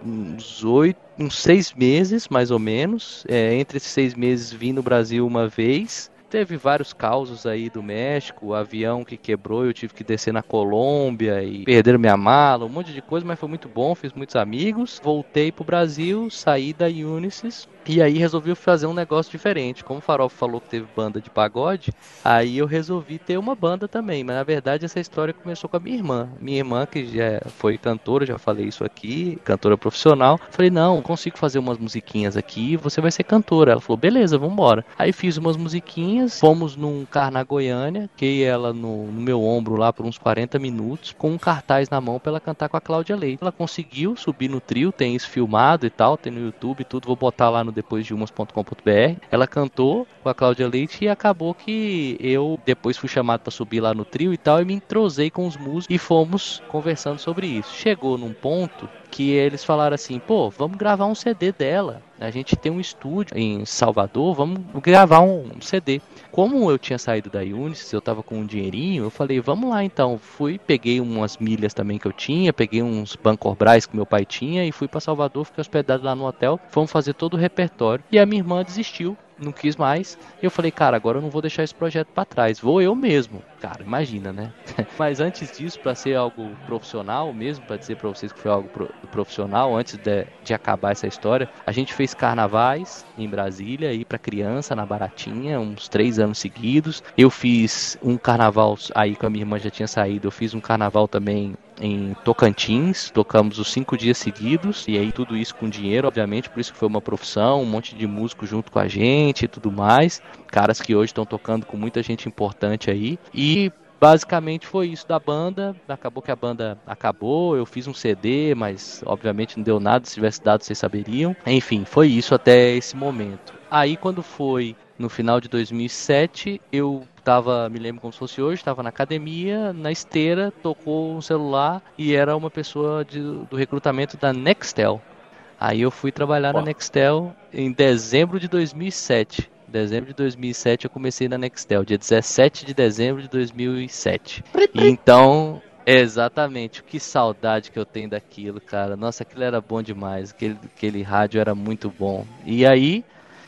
uns oito, uns seis meses, mais ou menos. É, entre esses seis meses vim no Brasil uma vez. Teve vários causos aí do México, o avião que quebrou, eu tive que descer na Colômbia e perder minha mala, um monte de coisa, mas foi muito bom, fiz muitos amigos. Voltei pro Brasil, saí da Unisys e aí resolvi fazer um negócio diferente. Como o Farol falou que teve banda de pagode, aí eu resolvi ter uma banda também. Mas na verdade essa história começou com a minha irmã. Minha irmã, que já foi cantora, já falei isso aqui, cantora profissional. Falei, não, consigo fazer umas musiquinhas aqui, você vai ser cantora. Ela falou, beleza, vambora. Aí fiz umas musiquinhas, fomos num carro na Goiânia, que ela no, no, meu ombro lá por uns 40 minutos, com um cartaz na mão pra ela cantar com a Cláudia Leite. Ela conseguiu subir no trio, tem isso filmado e tal, tem no YouTube tudo, vou botar lá no depois de umas.com.br. Ela cantou com a Cláudia Leite e acabou que eu depois fui chamado para subir lá no trio e tal e me entrosei com os músicos e fomos conversando sobre isso. Chegou num ponto que eles falaram assim, pô, vamos gravar um CD dela. A gente tem um estúdio em Salvador, vamos gravar um CD. Como eu tinha saído da Unisys, eu tava com um dinheirinho, eu falei, vamos lá então. Fui, peguei umas milhas também que eu tinha, peguei uns Bancorbrais que meu pai tinha e fui para Salvador, fiquei hospedado lá no hotel. Fomos fazer todo o repertório e a minha irmã desistiu não quis mais. E eu falei, cara, agora eu não vou deixar esse projeto para trás, vou eu mesmo. Cara, imagina, né? Mas antes disso, para ser algo profissional mesmo, para dizer para vocês que foi algo profissional, antes de, de acabar essa história, a gente fez carnavais em Brasília, aí para criança, na Baratinha, uns três anos seguidos. Eu fiz um carnaval, aí com a minha irmã já tinha saído, eu fiz um carnaval também em Tocantins, tocamos os cinco dias seguidos, e aí tudo isso com dinheiro, obviamente, por isso que foi uma profissão, um monte de músico junto com a gente e tudo mais, caras que hoje estão tocando com muita gente importante aí, e basicamente foi isso da banda. Acabou que a banda acabou. Eu fiz um CD, mas obviamente não deu nada. Se tivesse dado, vocês saberiam. Enfim, foi isso até esse momento. Aí, quando foi no final de 2007, eu tava, me lembro como se fosse hoje, estava na academia, na esteira, tocou um celular e era uma pessoa de, do recrutamento da Nextel. Aí eu fui trabalhar na Nextel em dezembro de 2007. Dezembro de 2007 eu comecei na Nextel, dia 17 de dezembro de 2007. então, exatamente, que saudade que eu tenho daquilo, cara. Nossa, aquilo era bom demais, aquele, aquele rádio era muito bom. E aí,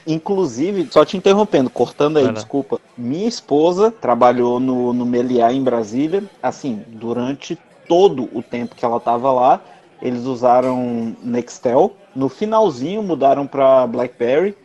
Inclusive, só te interrompendo, cortando aí, desculpa. Minha esposa trabalhou no, no Meliá em Brasília. Assim, durante todo o tempo que ela estava lá, eles usaram Nextel. No finalzinho mudaram para BlackBerry.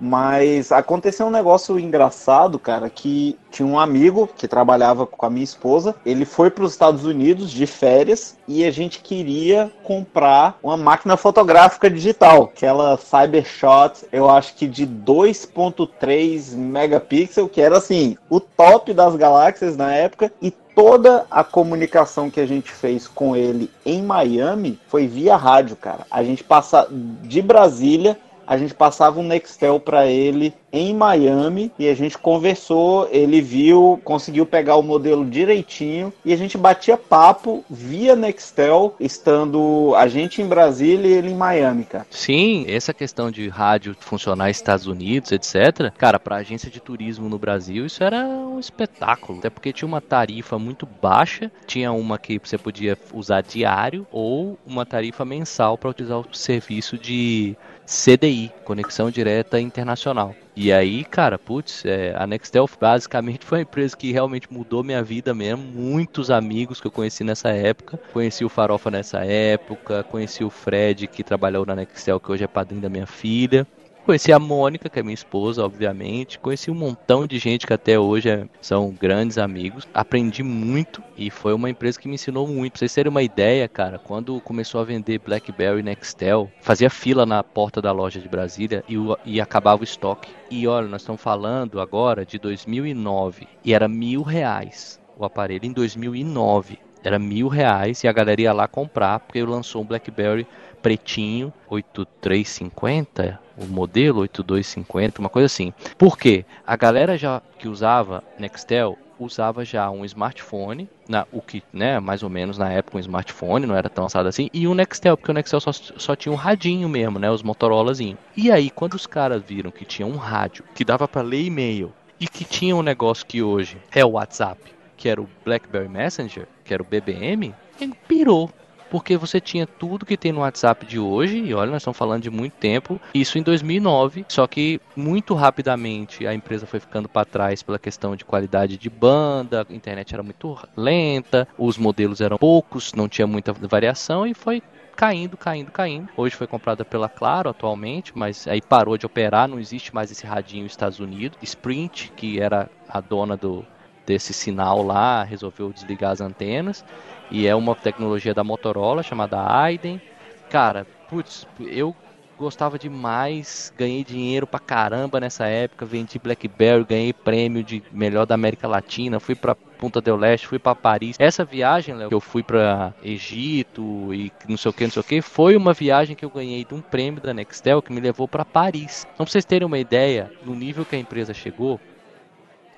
Mas aconteceu um negócio engraçado, cara, que tinha um amigo que trabalhava com a minha esposa. Ele foi para os Estados Unidos de férias e a gente queria comprar uma máquina fotográfica digital, aquela Cybershot, eu acho que de 2.3 megapixel, que era assim, o top das galáxias na época e toda a comunicação que a gente fez com ele em Miami foi via rádio, cara. A gente passa de Brasília a gente passava um Nextel para ele em Miami e a gente conversou, ele viu, conseguiu pegar o modelo direitinho e a gente batia papo via Nextel, estando a gente em Brasília e ele em Miami, cara. Sim, essa questão de rádio funcionar nos Estados Unidos, etc. Cara, para agência de turismo no Brasil, isso era um espetáculo, até porque tinha uma tarifa muito baixa, tinha uma que você podia usar diário ou uma tarifa mensal para utilizar o serviço de CDI, Conexão Direta Internacional. E aí, cara, putz, é, a Nextel basicamente foi uma empresa que realmente mudou minha vida mesmo. Muitos amigos que eu conheci nessa época. Conheci o Farofa nessa época, conheci o Fred, que trabalhou na Nextel, que hoje é padrinho da minha filha. Conheci a Mônica, que é minha esposa, obviamente. Conheci um montão de gente que até hoje é, são grandes amigos. Aprendi muito e foi uma empresa que me ensinou muito. Pra vocês terem uma ideia, cara, quando começou a vender BlackBerry Nextel, fazia fila na porta da loja de Brasília e, e acabava o estoque. E olha, nós estamos falando agora de 2009 e era mil reais o aparelho em 2009. Era mil reais e a galera ia lá comprar porque lançou um BlackBerry pretinho 8350 o modelo 8250, uma coisa assim. Por quê? A galera já que usava Nextel usava já um smartphone, na, o que, né, mais ou menos na época um smartphone, não era tão avançado assim, e um Nextel, porque o Nextel só, só tinha um radinho mesmo, né, os Motorolazinho. E aí, quando os caras viram que tinha um rádio, que dava para ler e-mail, e que tinha um negócio que hoje é o WhatsApp, que era o BlackBerry Messenger, que era o BBM, ele pirou porque você tinha tudo que tem no WhatsApp de hoje, e olha, nós estamos falando de muito tempo, isso em 2009, só que muito rapidamente a empresa foi ficando para trás pela questão de qualidade de banda, a internet era muito lenta, os modelos eram poucos, não tinha muita variação e foi caindo, caindo, caindo. Hoje foi comprada pela Claro atualmente, mas aí parou de operar, não existe mais esse radinho nos Estados Unidos. Sprint, que era a dona do desse sinal lá, resolveu desligar as antenas e é uma tecnologia da Motorola chamada Aiden. Cara, putz, eu gostava demais, ganhei dinheiro pra caramba nessa época, vendi Blackberry, ganhei prêmio de melhor da América Latina, fui pra Punta del Leste, fui para Paris. Essa viagem, Léo, que eu fui para Egito e não sei o que, não sei o que, foi uma viagem que eu ganhei de um prêmio da Nextel que me levou para Paris. Então, pra vocês terem uma ideia do nível que a empresa chegou,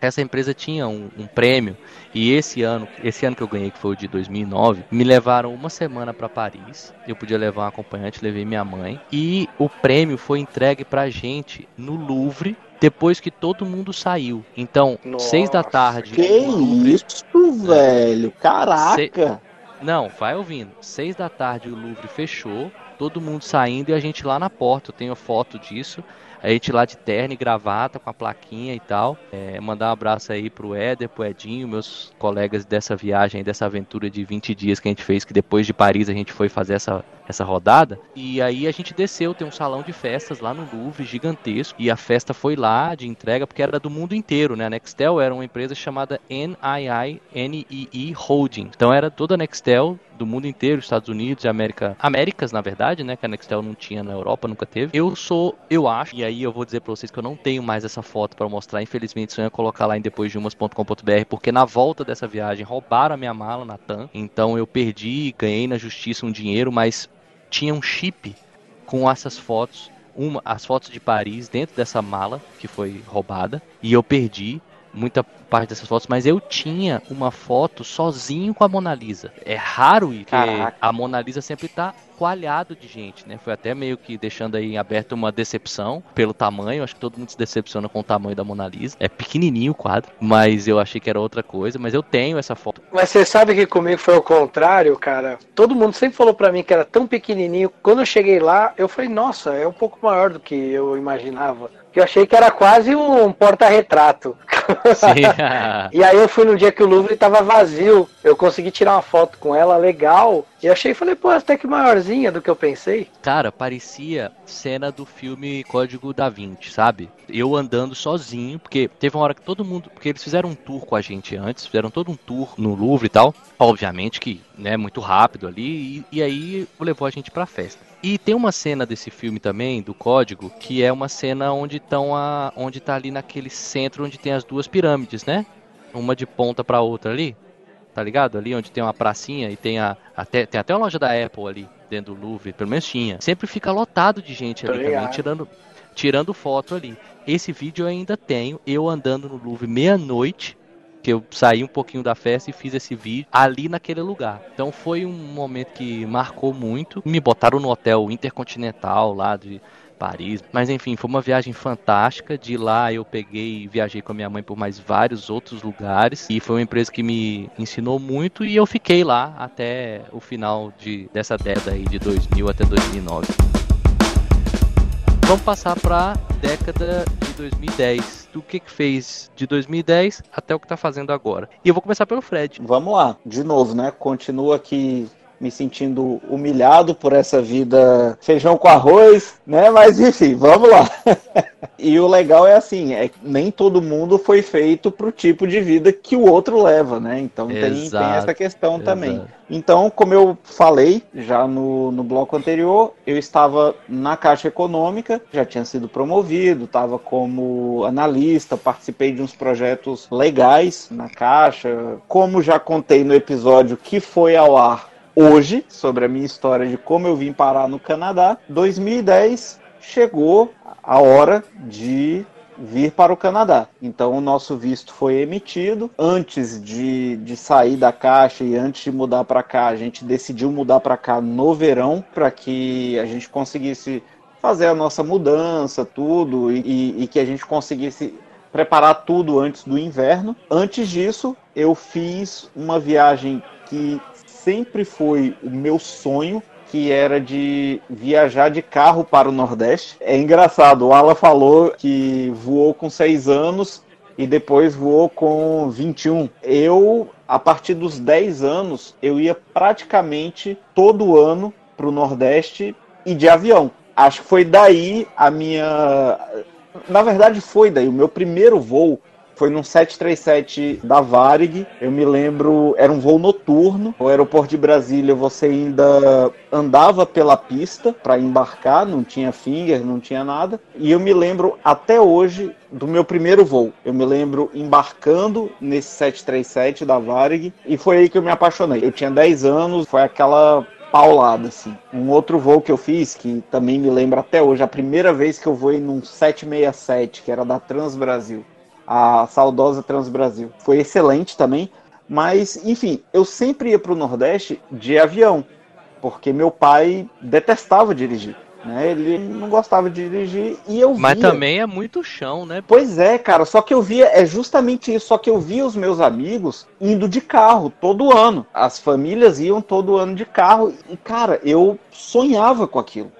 essa empresa tinha um, um, prêmio e esse ano, esse ano que eu ganhei, que foi o de 2009, me levaram uma semana para Paris. Eu podia levar um acompanhante, levei minha mãe e o prêmio foi entregue pra gente no Louvre depois que todo mundo saiu. Então, Nossa, seis da tarde. Que isso, velho? Caraca! Se... Não, vai ouvindo. Seis da tarde o Louvre fechou, todo mundo saindo e a gente lá na porta. Eu tenho foto disso. A gente lá de terno e gravata com a plaquinha e tal. É, mandar um abraço aí pro Éder, pro Edinho, meus colegas dessa viagem, dessa aventura de 20 dias que a gente fez, que depois de Paris a gente foi fazer essa, essa rodada. E aí a gente desceu, tem um salão de festas lá no Louvre, gigantesco. E a festa foi lá de entrega, porque era do mundo inteiro, né? A Nextel era uma empresa chamada NII, Holding. Então era toda a Nextel do mundo inteiro, Estados Unidos e América, Américas, na verdade, né, que a Nextel não tinha na Europa, nunca teve. Eu sou, eu acho, e aí eu vou dizer para vocês que eu não tenho mais essa foto para mostrar, infelizmente, só ia colocar lá em depois de umas.com.br, porque na volta dessa viagem roubaram a minha mala na TAM, então eu perdi, ganhei na justiça um dinheiro, mas tinha um chip com essas fotos, uma, as fotos de Paris dentro dessa mala que foi roubada, e eu perdi muita parte dessas fotos, mas eu tinha uma foto sozinho com a Mona Lisa. É raro ir, porque a Mona Lisa sempre tá coalhado de gente, né? Foi até meio que deixando aí aberto uma decepção pelo tamanho. Acho que todo mundo se decepciona com o tamanho da Mona Lisa. É pequenininho o quadro, mas eu achei que era outra coisa. Mas eu tenho essa foto. Mas você sabe que comigo foi o contrário, cara. Todo mundo sempre falou para mim que era tão pequenininho. Quando eu cheguei lá, eu falei, nossa, é um pouco maior do que eu imaginava que eu achei que era quase um porta-retrato. e aí eu fui no dia que o Louvre estava vazio, eu consegui tirar uma foto com ela legal, e achei, falei, pô, até que maiorzinha do que eu pensei. Cara, parecia cena do filme Código da Vinci, sabe? Eu andando sozinho, porque teve uma hora que todo mundo, porque eles fizeram um tour com a gente antes, fizeram todo um tour no Louvre e tal, obviamente que, né, muito rápido ali, e, e aí levou a gente pra festa. E tem uma cena desse filme também, do código, que é uma cena onde estão a. onde tá ali naquele centro onde tem as duas pirâmides, né? Uma de ponta para outra ali. Tá ligado? Ali onde tem uma pracinha e tem a. Até, tem até uma loja da Apple ali dentro do Louvre, pelo menos tinha. Sempre fica lotado de gente ali também, tirando, tirando foto ali. Esse vídeo eu ainda tenho, eu andando no Louvre meia-noite, que eu saí um pouquinho da festa e fiz esse vídeo ali naquele lugar. Então foi um momento que marcou muito. Me botaram no hotel Intercontinental lá de Paris. Mas enfim, foi uma viagem fantástica. De lá eu peguei e viajei com a minha mãe por mais vários outros lugares. E foi uma empresa que me ensinou muito e eu fiquei lá até o final de, dessa década aí de 2000 até 2009. Vamos passar para década de 2010. Do que que fez de 2010 até o que tá fazendo agora. E eu vou começar pelo Fred. Vamos lá, de novo, né? Continua aqui me sentindo humilhado por essa vida feijão com arroz, né? Mas enfim, vamos lá. e o legal é assim, é nem todo mundo foi feito para o tipo de vida que o outro leva, né? Então tem, tem, essa questão Exato. também. Então, como eu falei já no, no bloco anterior, eu estava na Caixa Econômica, já tinha sido promovido, estava como analista, participei de uns projetos legais na Caixa. Como já contei no episódio que foi ao ar hoje sobre a minha história de como eu vim parar no Canadá. 2010 chegou a hora de vir para o Canadá. Então o nosso visto foi emitido. Antes de, de sair da caixa e antes de mudar para cá, a gente decidiu mudar para cá no verão para que a gente conseguisse fazer a nossa mudança, tudo, e, e que a gente conseguisse preparar tudo antes do inverno. Antes disso, eu fiz uma viagem que sempre foi o meu sonho, que era de viajar de carro para o Nordeste. É engraçado, o Ala falou que voou com seis anos e depois voou com 21. Eu, a partir dos 10 anos, eu ia praticamente todo ano para o Nordeste e de avião. Acho que foi daí a minha. Na verdade, foi daí. O meu primeiro voo foi num 737 da Varig. Eu me lembro, era um voo noturno. O aeroporto de Brasília, você ainda andava pela pista para embarcar, não tinha finger, não tinha nada. E eu me lembro até hoje do meu primeiro voo. Eu me lembro embarcando nesse 737 da Varig e foi aí que eu me apaixonei. Eu tinha 10 anos, foi aquela paulada, assim. Um outro voo que eu fiz, que também me lembro até hoje, a primeira vez que eu voei num 767, que era da Trans Brasil a saudosa Transbrasil. Foi excelente também, mas enfim, eu sempre ia para o Nordeste de avião, porque meu pai detestava dirigir. Né? Ele não gostava de dirigir e eu Mas também é muito chão, né? Pois é, cara. Só que eu via, é justamente isso. Só que eu via os meus amigos indo de carro todo ano. As famílias iam todo ano de carro. E, cara, eu sonhava com aquilo.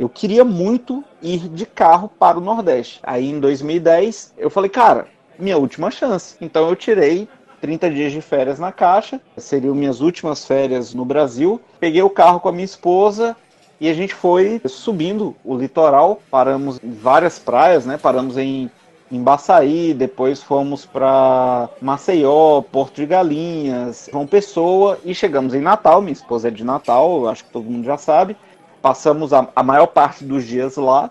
Eu queria muito ir de carro para o Nordeste. Aí em 2010 eu falei, cara, minha última chance. Então eu tirei 30 dias de férias na caixa, seriam minhas últimas férias no Brasil. Peguei o carro com a minha esposa e a gente foi subindo o litoral, paramos em várias praias, né? Paramos em em Baçaí, depois fomos para Maceió, Porto de Galinhas, João Pessoa e chegamos em Natal. Minha esposa é de Natal, acho que todo mundo já sabe passamos a, a maior parte dos dias lá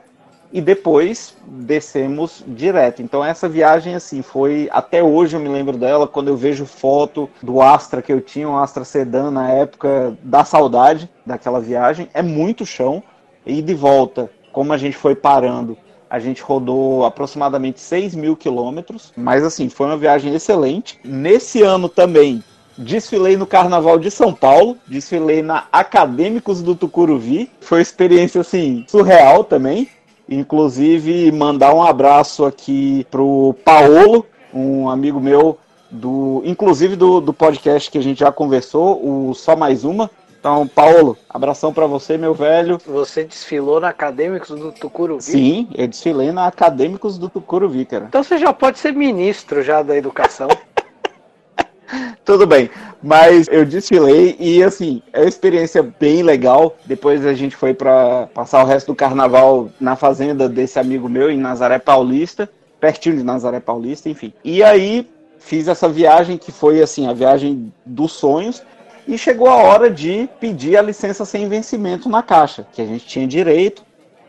e depois descemos direto. Então essa viagem assim foi até hoje eu me lembro dela quando eu vejo foto do Astra que eu tinha, um Astra Sedan na época da saudade daquela viagem. É muito chão e de volta, como a gente foi parando, a gente rodou aproximadamente 6 mil quilômetros, mas assim foi uma viagem excelente. Nesse ano também Desfilei no Carnaval de São Paulo, desfilei na Acadêmicos do Tucuruvi. Foi uma experiência assim surreal também. Inclusive mandar um abraço aqui pro Paolo, um amigo meu do, inclusive do, do podcast que a gente já conversou, o Só Mais Uma. Então, Paulo, abração para você, meu velho. Você desfilou na Acadêmicos do Tucuruvi? Sim, eu desfilei na Acadêmicos do Tucuruvi, cara. Então você já pode ser ministro já da educação. Tudo bem, mas eu desfilei e assim, é uma experiência bem legal. Depois a gente foi para passar o resto do carnaval na fazenda desse amigo meu em Nazaré Paulista, pertinho de Nazaré Paulista, enfim. E aí fiz essa viagem que foi assim, a viagem dos sonhos. E chegou a hora de pedir a licença sem vencimento na caixa, que a gente tinha direito.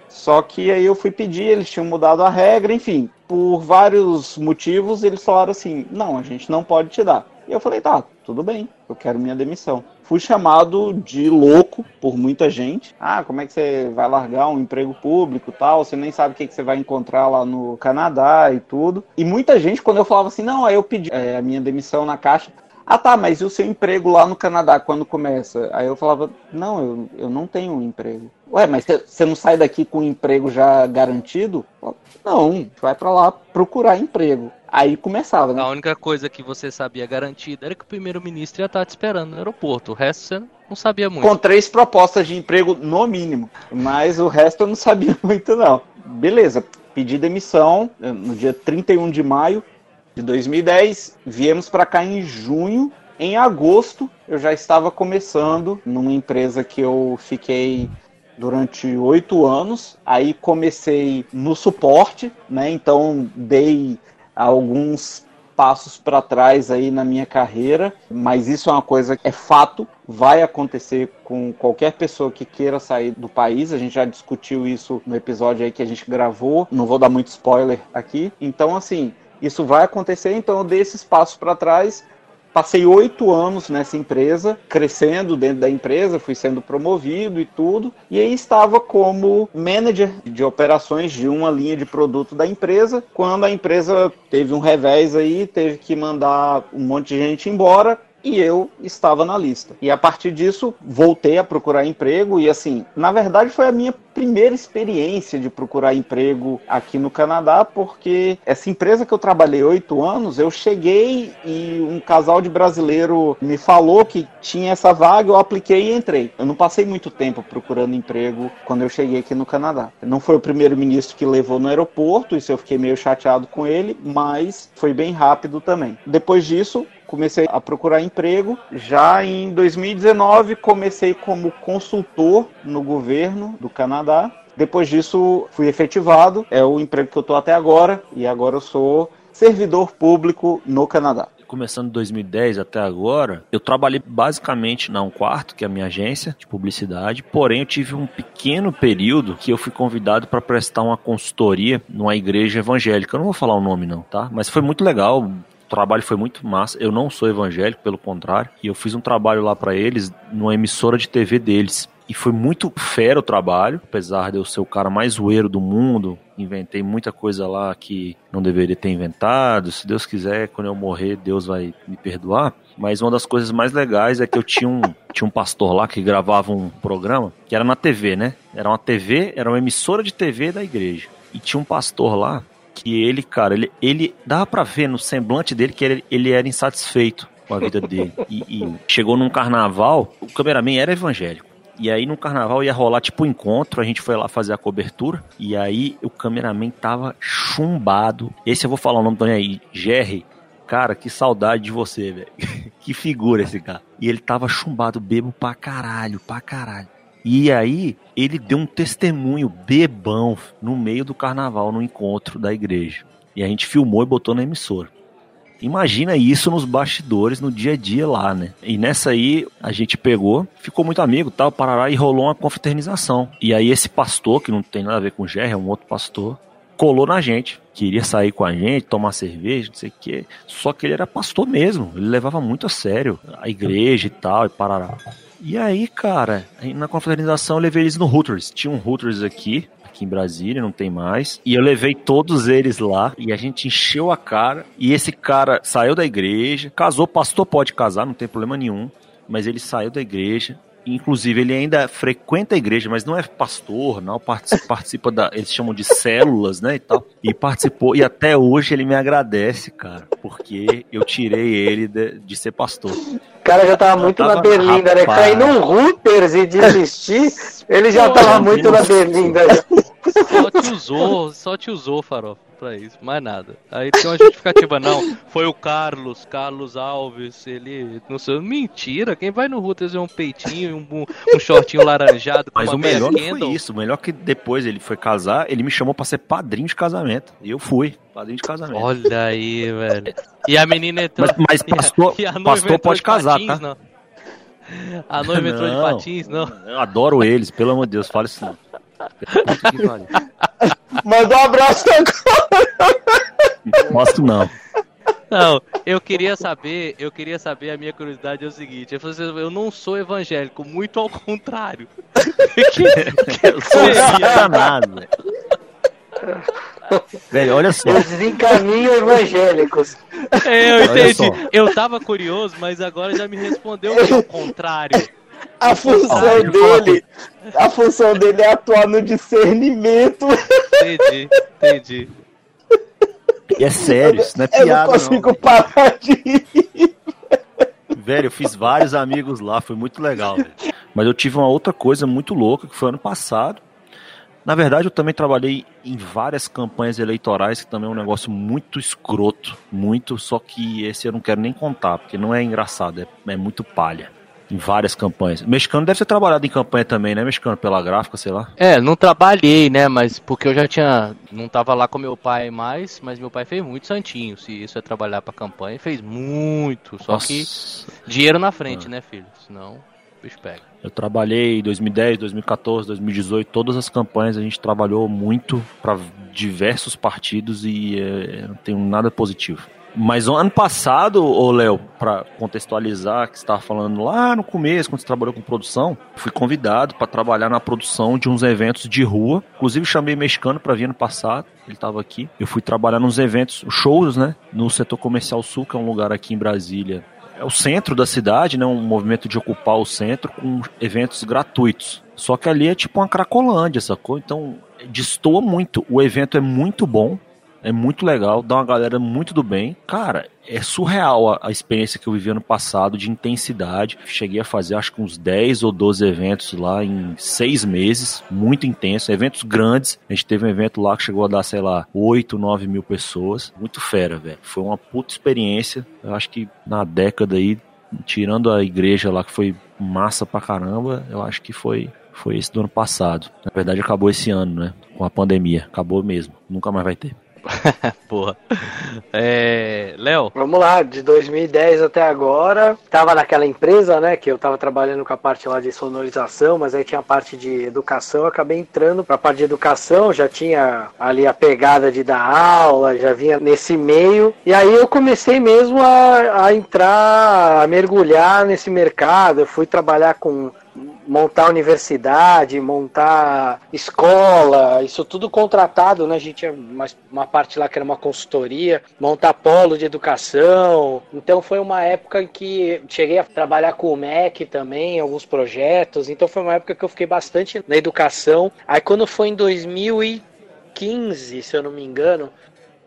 Só que aí eu fui pedir, eles tinham mudado a regra, enfim. Por vários motivos, eles falaram assim: não, a gente não pode te dar. E eu falei, tá, tudo bem, eu quero minha demissão. Fui chamado de louco por muita gente. Ah, como é que você vai largar um emprego público tal? Você nem sabe o que, que você vai encontrar lá no Canadá e tudo. E muita gente, quando eu falava assim, não, aí eu pedi é, a minha demissão na caixa. Ah, tá, mas e o seu emprego lá no Canadá, quando começa? Aí eu falava, não, eu, eu não tenho um emprego. Ué, mas você não sai daqui com um emprego já garantido? Não, vai para lá procurar emprego. Aí começava, né? A única coisa que você sabia garantida era que o primeiro-ministro ia estar te esperando no aeroporto. O resto você não sabia muito. Com três propostas de emprego no mínimo. Mas o resto eu não sabia muito, não. Beleza, pedi demissão eh, no dia 31 de maio de 2010. Viemos para cá em junho. Em agosto, eu já estava começando numa empresa que eu fiquei durante oito anos. Aí comecei no suporte, né? Então dei alguns passos para trás aí na minha carreira, mas isso é uma coisa que é fato, vai acontecer com qualquer pessoa que queira sair do país. A gente já discutiu isso no episódio aí que a gente gravou, não vou dar muito spoiler aqui. Então, assim, isso vai acontecer, então eu dei esses passos para trás Passei oito anos nessa empresa, crescendo dentro da empresa, fui sendo promovido e tudo. E aí estava como manager de operações de uma linha de produto da empresa. Quando a empresa teve um revés aí, teve que mandar um monte de gente embora, e eu estava na lista. E a partir disso, voltei a procurar emprego e assim, na verdade foi a minha primeira experiência de procurar emprego aqui no Canadá, porque essa empresa que eu trabalhei oito anos, eu cheguei e um casal de brasileiro me falou que tinha essa vaga, eu apliquei e entrei. Eu não passei muito tempo procurando emprego quando eu cheguei aqui no Canadá. Não foi o primeiro-ministro que levou no aeroporto, isso eu fiquei meio chateado com ele, mas foi bem rápido também. Depois disso, comecei a procurar emprego. Já em 2019, comecei como consultor no governo do Canadá. Depois disso, fui efetivado. É o emprego que eu estou até agora. E agora eu sou servidor público no Canadá? começando em 2010 até agora, eu trabalhei basicamente na Um Quarto, que é a minha agência de publicidade, porém eu tive um pequeno período que eu fui convidado para prestar uma consultoria numa igreja evangélica. Eu não vou falar o nome não, tá? Mas foi muito legal, trabalho foi muito massa. Eu não sou evangélico, pelo contrário, e eu fiz um trabalho lá para eles numa emissora de TV deles. E foi muito fera o trabalho, apesar de eu ser o cara mais zoeiro do mundo. Inventei muita coisa lá que não deveria ter inventado. Se Deus quiser, quando eu morrer, Deus vai me perdoar. Mas uma das coisas mais legais é que eu tinha um, tinha um pastor lá que gravava um programa, que era na TV, né? Era uma TV, era uma emissora de TV da igreja. E tinha um pastor lá que ele, cara, ele, ele dava pra ver no semblante dele que ele, ele era insatisfeito com a vida dele. E, e chegou num carnaval, o cameraman era evangélico. E aí no carnaval ia rolar tipo um encontro, a gente foi lá fazer a cobertura. E aí o cameraman tava chumbado. Esse eu vou falar o nome também aí, Jerry. Cara, que saudade de você, velho. que figura esse cara. E ele tava chumbado, bebo pra caralho, pra caralho. E aí ele deu um testemunho bebão no meio do carnaval, no encontro da igreja. E a gente filmou e botou na emissora. Imagina isso nos bastidores, no dia a dia lá, né? E nessa aí a gente pegou, ficou muito amigo, tal, parará, e rolou uma confraternização. E aí esse pastor, que não tem nada a ver com o Jerry, é um outro pastor, colou na gente. Queria sair com a gente, tomar cerveja, não sei o quê. Só que ele era pastor mesmo. Ele levava muito a sério a igreja e tal, e parará. E aí, cara, na confraternização eu levei eles no Hooters. Tinha um Hooters aqui, aqui em Brasília, não tem mais. E eu levei todos eles lá e a gente encheu a cara. E esse cara saiu da igreja, casou, pastor pode casar, não tem problema nenhum. Mas ele saiu da igreja, Inclusive, ele ainda frequenta a igreja, mas não é pastor, não. Participa, participa da. Eles chamam de células, né? E tal. E participou. E até hoje ele me agradece, cara. Porque eu tirei ele de, de ser pastor. O cara já tava muito tava, na Berlinda, né? Cair num Reuters e desistir. Ele já Pô, tava muito na Berlinda. Só te usou, só te usou, Farofa pra isso, mais nada. Aí tem uma justificativa, não, foi o Carlos, Carlos Alves, ele, não sei, mentira, quem vai no Reuters é um peitinho, um, um shortinho laranjado Mas o melhor foi isso, o melhor que depois ele foi casar, ele me chamou pra ser padrinho de casamento, e eu fui, padrinho de casamento. Olha aí, velho. E a menina entrou... Mas, mas pastor, e a, e a pastor pode casar, patins, tá? Não. A noiva entrou de patins, não? Eu adoro eles, pelo amor de Deus, fala isso não. Manda um abraço agora. Mostro não. Não, eu queria saber, eu queria saber, a minha curiosidade é o seguinte, eu, assim, eu não sou evangélico, muito ao contrário. que, que eu sou velho. olha só. Eles encaminham evangélicos. É, eu entendi. Eu tava curioso, mas agora já me respondeu o contrário. A função dele, a função dele é atuar no discernimento. Entendi, entendi. E é sério, isso não é piada. Eu não consigo não. parar de rir. Velho, eu fiz vários amigos lá, foi muito legal. Velho. Mas eu tive uma outra coisa muito louca que foi ano passado. Na verdade, eu também trabalhei em várias campanhas eleitorais, que também é um negócio muito escroto, muito, só que esse eu não quero nem contar, porque não é engraçado, é, é muito palha em várias campanhas. Mexicano deve ter trabalhado em campanha também, né, mexicano? Pela gráfica, sei lá. É, não trabalhei, né, mas porque eu já tinha. Não tava lá com meu pai mais, mas meu pai fez muito santinho. Se isso é trabalhar pra campanha, fez muito. Só Nossa. que dinheiro na frente, ah. né, filho? Senão, o bicho pega. Eu trabalhei em 2010, 2014, 2018, todas as campanhas a gente trabalhou muito para diversos partidos e é, não tenho nada positivo. Mas ano passado, ô Léo, para contextualizar, que você estava falando lá no começo, quando você trabalhou com produção, fui convidado para trabalhar na produção de uns eventos de rua. Inclusive chamei mexicano para vir ano passado, ele estava aqui. Eu fui trabalhar nos eventos, shows, né, no setor comercial sul, que é um lugar aqui em Brasília. É o centro da cidade, né, um movimento de ocupar o centro com eventos gratuitos. Só que ali é tipo uma cracolândia, sacou? Então, destoa muito. O evento é muito bom, é muito legal, dá uma galera muito do bem. Cara, é surreal a, a, experiência que eu vivi ano passado de intensidade. Cheguei a fazer acho que uns 10 ou 12 eventos lá em seis meses, muito intenso, eventos grandes. A gente teve um evento lá que chegou a dar, sei lá, 8, 9 mil pessoas. Muito fera, velho. Foi uma puta experiência. Eu acho que na década aí, tirando a igreja lá que foi massa pra caramba, eu acho que foi foi esse do ano passado. Na verdade, acabou esse ano, né? Com a pandemia. Acabou mesmo. Nunca mais vai ter. Porra. É, Léo? Vamos lá, de 2010 até agora, tava naquela empresa, né, que eu tava trabalhando com a parte lá de sonorização, mas aí tinha a parte de educação, acabei entrando pra parte de educação, já tinha ali a pegada de dar aula, já vinha nesse meio, e aí eu comecei mesmo a, a entrar, a mergulhar nesse mercado, eu fui trabalhar com montar universidade, montar escola, isso tudo contratado, né? A gente tinha uma, uma parte lá que era uma consultoria, montar polo de educação. Então foi uma época em que cheguei a trabalhar com o MEC também, alguns projetos. Então foi uma época que eu fiquei bastante na educação. Aí quando foi em 2015, se eu não me engano,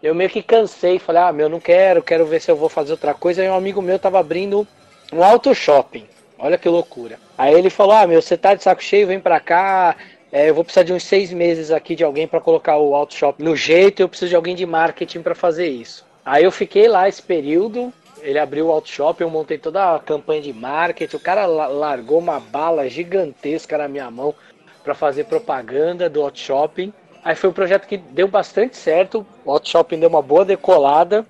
eu meio que cansei, falei, ah, meu, não quero, quero ver se eu vou fazer outra coisa. E um amigo meu tava abrindo um auto shopping. Olha que loucura. Aí ele falou: Ah, meu, você tá de saco cheio, vem pra cá. É, eu vou precisar de uns seis meses aqui de alguém para colocar o auto shop no jeito. Eu preciso de alguém de marketing para fazer isso. Aí eu fiquei lá esse período. Ele abriu o auto shop, eu montei toda a campanha de marketing. O cara largou uma bala gigantesca na minha mão para fazer propaganda do auto shopping. Aí foi um projeto que deu bastante certo. O auto shopping deu uma boa decolada.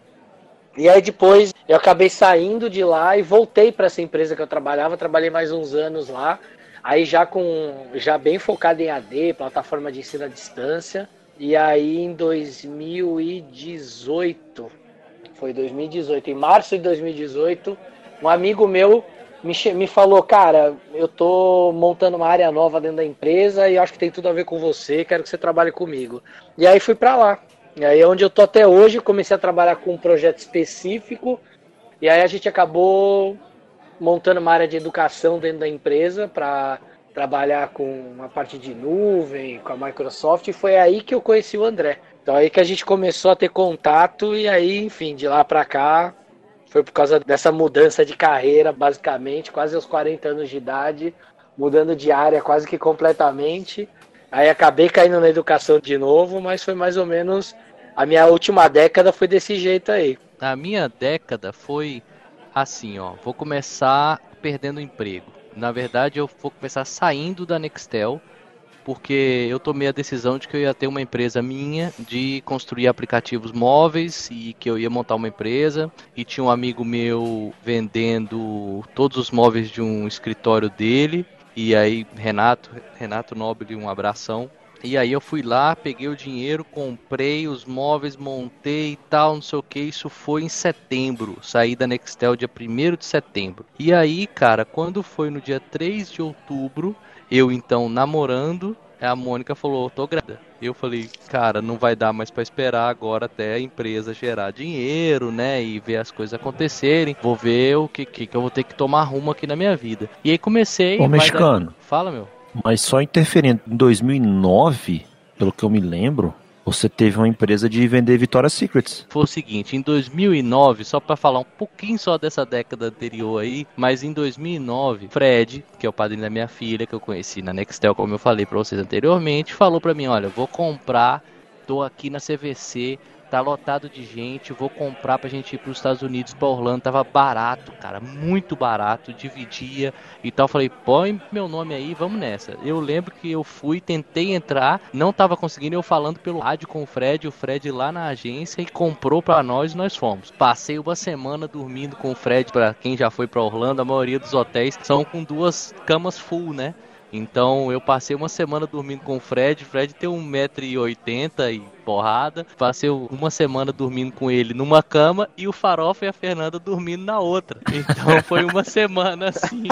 E aí depois eu acabei saindo de lá e voltei para essa empresa que eu trabalhava, trabalhei mais uns anos lá, aí já com já bem focado em AD, plataforma de ensino à distância. E aí em 2018, foi 2018, em março de 2018, um amigo meu me, me falou, cara, eu tô montando uma área nova dentro da empresa e acho que tem tudo a ver com você, quero que você trabalhe comigo. E aí fui para lá. E aí é onde eu tô até hoje, comecei a trabalhar com um projeto específico, e aí a gente acabou montando uma área de educação dentro da empresa para trabalhar com uma parte de nuvem, com a Microsoft, e foi aí que eu conheci o André. Então aí que a gente começou a ter contato e aí, enfim, de lá para cá foi por causa dessa mudança de carreira, basicamente, quase aos 40 anos de idade, mudando de área quase que completamente. Aí acabei caindo na educação de novo, mas foi mais ou menos a minha última década foi desse jeito aí. A minha década foi assim, ó. Vou começar perdendo emprego. Na verdade, eu vou começar saindo da Nextel, porque eu tomei a decisão de que eu ia ter uma empresa minha de construir aplicativos móveis e que eu ia montar uma empresa. E tinha um amigo meu vendendo todos os móveis de um escritório dele. E aí, Renato, Renato Nobre, um abração. E aí eu fui lá, peguei o dinheiro, comprei os móveis, montei e tal, não sei o que. Isso foi em setembro. Saí da Nextel dia 1 de setembro. E aí, cara, quando foi no dia 3 de outubro, eu então namorando, a Mônica falou, tô grávida. Eu falei, cara, não vai dar mais para esperar agora até a empresa gerar dinheiro, né? E ver as coisas acontecerem. Vou ver o que, que, que eu vou ter que tomar rumo aqui na minha vida. E aí comecei. Ô, mexicano. Fala, meu. Mas só interferindo, em 2009, pelo que eu me lembro, você teve uma empresa de vender Victoria's Secrets. Foi o seguinte, em 2009, só para falar um pouquinho só dessa década anterior aí, mas em 2009, Fred, que é o padrinho da minha filha, que eu conheci na Nextel, como eu falei para vocês anteriormente, falou para mim, olha, vou comprar, tô aqui na CVC, tá lotado de gente, vou comprar pra gente ir pros Estados Unidos, pra Orlando, tava barato, cara, muito barato, dividia e tal. Falei, põe meu nome aí, vamos nessa. Eu lembro que eu fui, tentei entrar, não tava conseguindo, eu falando pelo rádio com o Fred, o Fred lá na agência e comprou pra nós e nós fomos. Passei uma semana dormindo com o Fred, pra quem já foi pra Orlando, a maioria dos hotéis são com duas camas full, né? Então eu passei uma semana dormindo com o Fred. Fred tem 1,80m e porrada. Passei uma semana dormindo com ele numa cama e o Farofa e a Fernanda dormindo na outra. Então foi uma semana assim.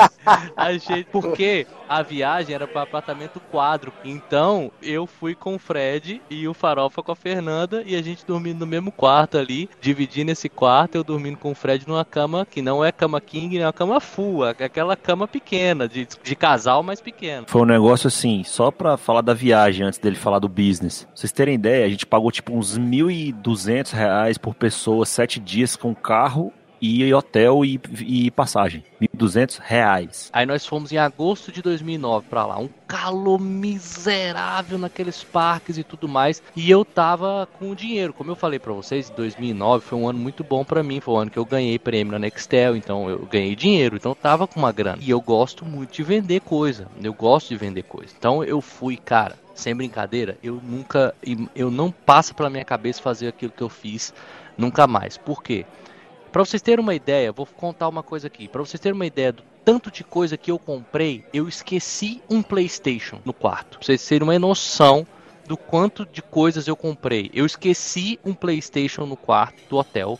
A gente, porque a viagem era para apartamento quadro. Então eu fui com o Fred e o Farofa com a Fernanda e a gente dormindo no mesmo quarto ali, dividindo esse quarto. Eu dormindo com o Fred numa cama que não é cama king, é uma cama full, é aquela cama pequena, de, de casal mais pequeno. Foi um negócio assim, só pra falar da viagem antes dele falar do business. Pra vocês terem ideia, a gente pagou tipo uns 1.200 reais por pessoa, sete dias com carro e hotel e, e passagem. 1.200 reais. Aí nós fomos em agosto de 2009 para lá. Um calor miserável naqueles parques e tudo mais. E eu tava com dinheiro. Como eu falei para vocês, 2009 foi um ano muito bom para mim. Foi um ano que eu ganhei prêmio na Nextel. Então eu ganhei dinheiro. Então eu tava com uma grana. E eu gosto muito de vender coisa. Eu gosto de vender coisa. Então eu fui, cara sem brincadeira, eu nunca, eu não passa pela minha cabeça fazer aquilo que eu fiz nunca mais. Por quê? Para vocês terem uma ideia, vou contar uma coisa aqui. Para vocês terem uma ideia do tanto de coisa que eu comprei, eu esqueci um PlayStation no quarto. Pra vocês terem uma noção do quanto de coisas eu comprei. Eu esqueci um PlayStation no quarto do hotel.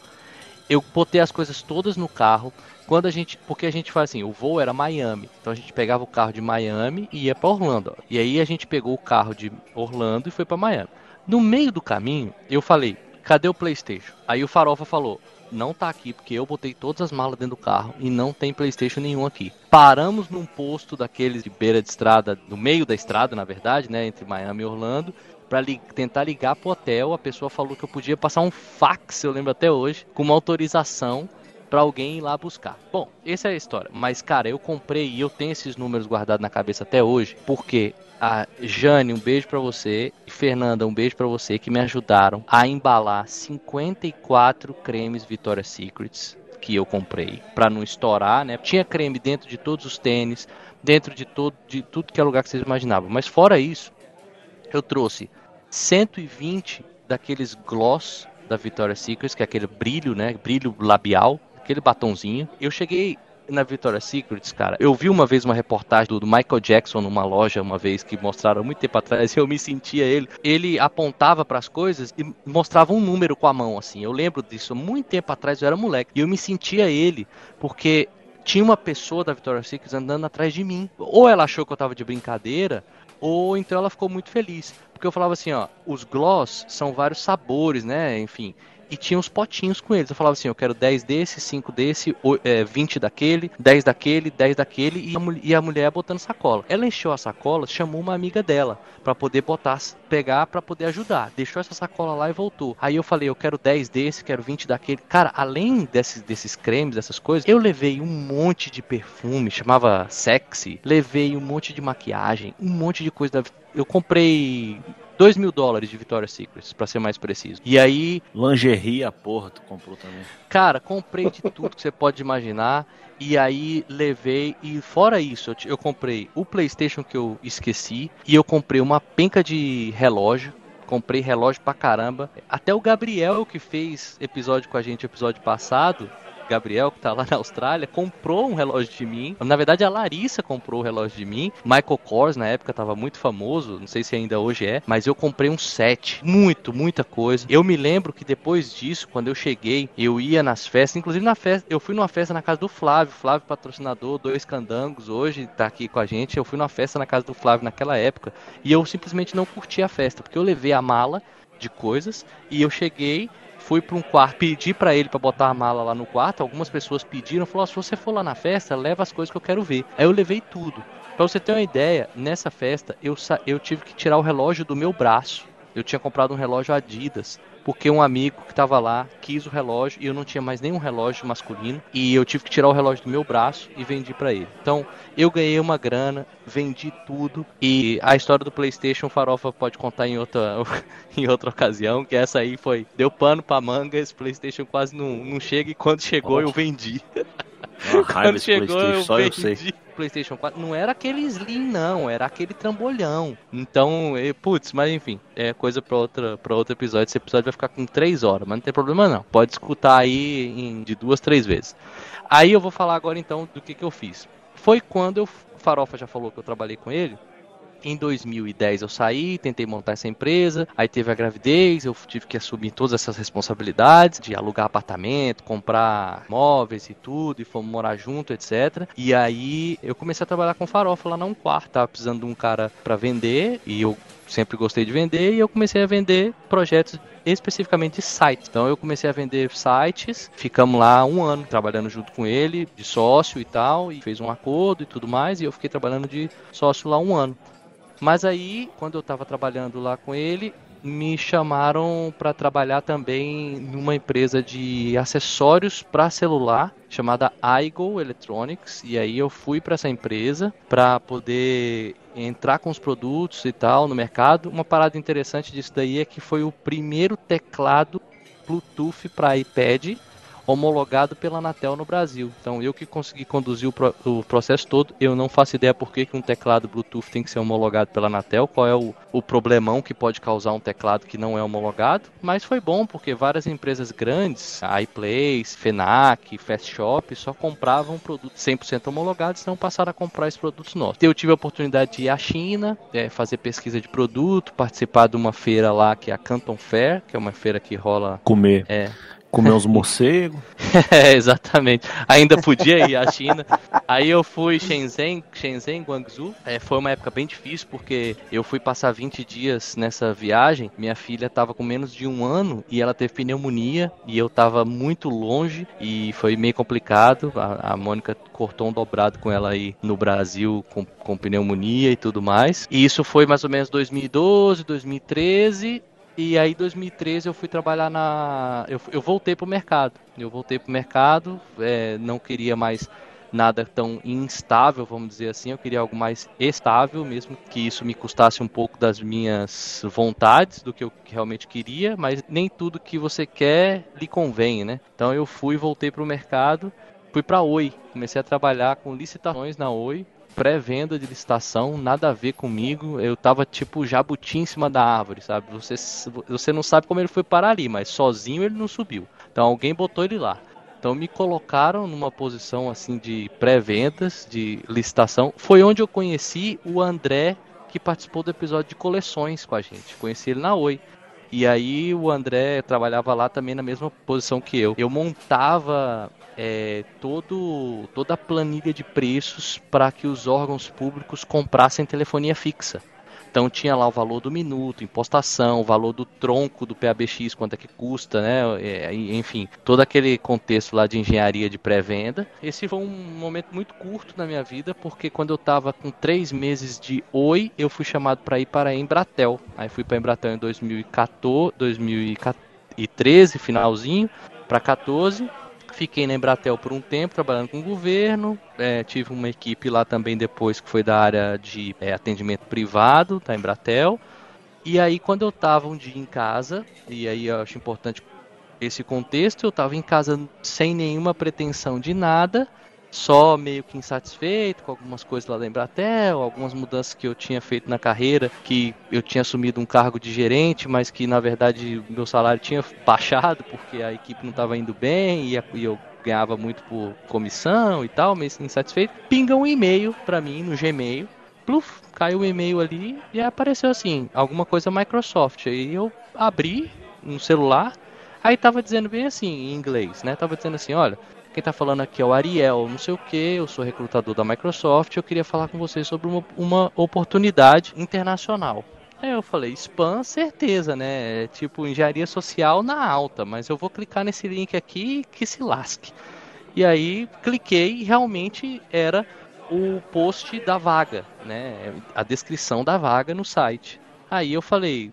Eu botei as coisas todas no carro. Quando a gente, porque a gente faz assim, o voo era Miami, então a gente pegava o carro de Miami e ia para Orlando. E aí a gente pegou o carro de Orlando e foi para Miami. No meio do caminho, eu falei: "Cadê o PlayStation?" Aí o Farofa falou: não tá aqui porque eu botei todas as malas dentro do carro e não tem PlayStation nenhum aqui. Paramos num posto daqueles de beira de estrada, no meio da estrada, na verdade, né, entre Miami e Orlando, para li tentar ligar pro hotel. A pessoa falou que eu podia passar um fax, eu lembro até hoje, com uma autorização para alguém ir lá buscar. Bom, essa é a história. Mas, cara, eu comprei e eu tenho esses números guardados na cabeça até hoje, porque a Jane, um beijo para você, e Fernanda, um beijo para você, que me ajudaram a embalar 54 cremes Victoria's Secrets que eu comprei para não estourar, né? Tinha creme dentro de todos os tênis, dentro de todo de tudo que é lugar que vocês imaginavam. Mas fora isso, eu trouxe 120 daqueles gloss da Victoria's Secret, que é aquele brilho, né? Brilho labial aquele batonzinho. Eu cheguei na Victoria's Secrets, cara, eu vi uma vez uma reportagem do, Michael Jackson numa loja, uma vez que mostraram muito tempo atrás, eu me sentia ele. Ele apontava para as coisas e mostrava um número com a mão, assim. Eu lembro disso muito tempo atrás, eu era moleque. E eu me sentia ele, porque tinha uma pessoa da Victoria's Secret andando atrás de mim. Ou ela achou que eu tava de brincadeira, ou então ela ficou muito feliz. Porque eu falava assim, ó, os gloss são vários sabores, né? Enfim e tinha os potinhos com eles. Eu falava assim: eu quero 10 desse, 5 desse, 20 daquele, 10 daquele, 10 daquele, e a, e a mulher botando sacola. Ela encheu a sacola, chamou uma amiga dela para poder botar, pegar para poder ajudar. Deixou essa sacola lá e voltou. Aí eu falei: eu quero 10 desse, quero 20 daquele. Cara, além desses, desses cremes, dessas coisas, eu levei um monte de perfume, chamava sexy, levei um monte de maquiagem, um monte de coisa da eu comprei 2 mil dólares de Victoria's Secret, pra ser mais preciso. E aí. Lingerie a porra, tu comprou também. Cara, comprei de tudo que você pode imaginar. E aí levei. E fora isso, eu, eu comprei o PlayStation que eu esqueci. E eu comprei uma penca de relógio comprei relógio pra caramba. Até o Gabriel, que fez episódio com a gente, episódio passado, Gabriel, que tá lá na Austrália, comprou um relógio de mim. Na verdade, a Larissa comprou o relógio de mim. Michael Kors, na época, tava muito famoso. Não sei se ainda hoje é. Mas eu comprei um set. Muito, muita coisa. Eu me lembro que depois disso, quando eu cheguei, eu ia nas festas. Inclusive, na festa, eu fui numa festa na casa do Flávio. Flávio, patrocinador, dois candangos. Hoje tá aqui com a gente. Eu fui numa festa na casa do Flávio naquela época. E eu simplesmente não curti a festa. Porque eu levei a mala de coisas e eu cheguei fui para um quarto, pedi para ele para botar a mala lá no quarto. Algumas pessoas pediram, falou: oh, se você for lá na festa, leva as coisas que eu quero ver. Aí eu levei tudo. Para você ter uma ideia, nessa festa eu, eu tive que tirar o relógio do meu braço. Eu tinha comprado um relógio Adidas porque um amigo que estava lá quis o relógio e eu não tinha mais nenhum relógio masculino e eu tive que tirar o relógio do meu braço e vendi para ele. Então eu ganhei uma grana, vendi tudo e a história do PlayStation Farofa pode contar em outra, em outra ocasião, que essa aí foi deu pano para manga, esse PlayStation quase não, não chega e quando chegou eu vendi. Quando chegou eu só vendi. Eu sei. PlayStation 4 não era aquele Slim, não, era aquele trambolhão. Então, putz, mas enfim, é coisa pra, outra, pra outro episódio. Esse episódio vai ficar com 3 horas, mas não tem problema não. Pode escutar aí em, de duas, três vezes. Aí eu vou falar agora então do que, que eu fiz. Foi quando eu, o Farofa já falou que eu trabalhei com ele. Em 2010 eu saí, tentei montar essa empresa, aí teve a gravidez, eu tive que assumir todas essas responsabilidades de alugar apartamento, comprar móveis e tudo, e fomos morar junto, etc. E aí eu comecei a trabalhar com farofa lá num quarto, tava precisando de um cara para vender, e eu sempre gostei de vender, e eu comecei a vender projetos especificamente de sites. Então eu comecei a vender sites, ficamos lá um ano trabalhando junto com ele, de sócio e tal, e fez um acordo e tudo mais, e eu fiquei trabalhando de sócio lá um ano. Mas aí, quando eu estava trabalhando lá com ele, me chamaram para trabalhar também numa empresa de acessórios para celular chamada iGo Electronics e aí eu fui para essa empresa para poder entrar com os produtos e tal no mercado. Uma parada interessante disso daí é que foi o primeiro teclado Bluetooth para iPad homologado pela Anatel no Brasil. Então eu que consegui conduzir o, pro, o processo todo, eu não faço ideia por que, que um teclado Bluetooth tem que ser homologado pela Anatel, qual é o, o problemão que pode causar um teclado que não é homologado, mas foi bom porque várias empresas grandes, iPlace, Fenac, Fast Shop, só compravam produtos 100% homologados, então passaram a comprar esses produtos nossos. Eu tive a oportunidade de ir à China, é, fazer pesquisa de produto, participar de uma feira lá que é a Canton Fair, que é uma feira que rola comer. É, Comer uns morcegos. é, exatamente. Ainda podia ir à China. Aí eu fui Shenzhen, Shenzhen, Guangzhou. É, foi uma época bem difícil porque eu fui passar 20 dias nessa viagem. Minha filha estava com menos de um ano e ela teve pneumonia e eu estava muito longe e foi meio complicado. A, a Mônica cortou um dobrado com ela aí no Brasil com, com pneumonia e tudo mais. E isso foi mais ou menos 2012, 2013 e aí, em 2013, eu fui trabalhar na. Eu, eu voltei pro mercado. Eu voltei pro mercado, é, não queria mais nada tão instável, vamos dizer assim. Eu queria algo mais estável, mesmo que isso me custasse um pouco das minhas vontades, do que eu realmente queria, mas nem tudo que você quer lhe convém, né? Então eu fui, voltei para o mercado, fui para a Oi, comecei a trabalhar com licitações na Oi, pré-venda de licitação, nada a ver comigo. Eu tava tipo jabuti em cima da árvore, sabe? Você, você não sabe como ele foi parar ali, mas sozinho ele não subiu. Então alguém botou ele lá. Então me colocaram numa posição assim de pré-vendas, de licitação. Foi onde eu conheci o André, que participou do episódio de coleções com a gente. Conheci ele na Oi. E aí o André trabalhava lá também na mesma posição que eu. Eu montava é, todo, toda a planilha de preços para que os órgãos públicos comprassem telefonia fixa. Então tinha lá o valor do minuto, impostação, o valor do tronco do PABX, quanto é que custa, né? É, enfim, todo aquele contexto lá de engenharia de pré-venda. Esse foi um momento muito curto na minha vida, porque quando eu estava com três meses de Oi, eu fui chamado para ir para a Embratel. Aí fui para a Embratel em 2014, 2013, finalzinho, para 14 Fiquei na Embratel por um tempo, trabalhando com o governo. É, tive uma equipe lá também depois que foi da área de é, atendimento privado da Embratel. E aí, quando eu estava um dia em casa, e aí eu acho importante esse contexto, eu estava em casa sem nenhuma pretensão de nada só meio que insatisfeito com algumas coisas lá da Embratel, algumas mudanças que eu tinha feito na carreira, que eu tinha assumido um cargo de gerente, mas que na verdade meu salário tinha baixado porque a equipe não estava indo bem e eu ganhava muito por comissão e tal, meio insatisfeito. Pinga um e-mail para mim no Gmail. Pluf, caiu o e-mail ali e apareceu assim, alguma coisa Microsoft. Aí eu abri no celular, aí tava dizendo bem assim, em inglês, né? Tava dizendo assim, olha, quem tá falando aqui é o Ariel, não sei o que, eu sou recrutador da Microsoft, eu queria falar com vocês sobre uma, uma oportunidade internacional. Aí eu falei, spam, certeza, né? É tipo engenharia social na alta, mas eu vou clicar nesse link aqui que se lasque. E aí cliquei e realmente era o post da vaga, né? A descrição da vaga no site. Aí eu falei,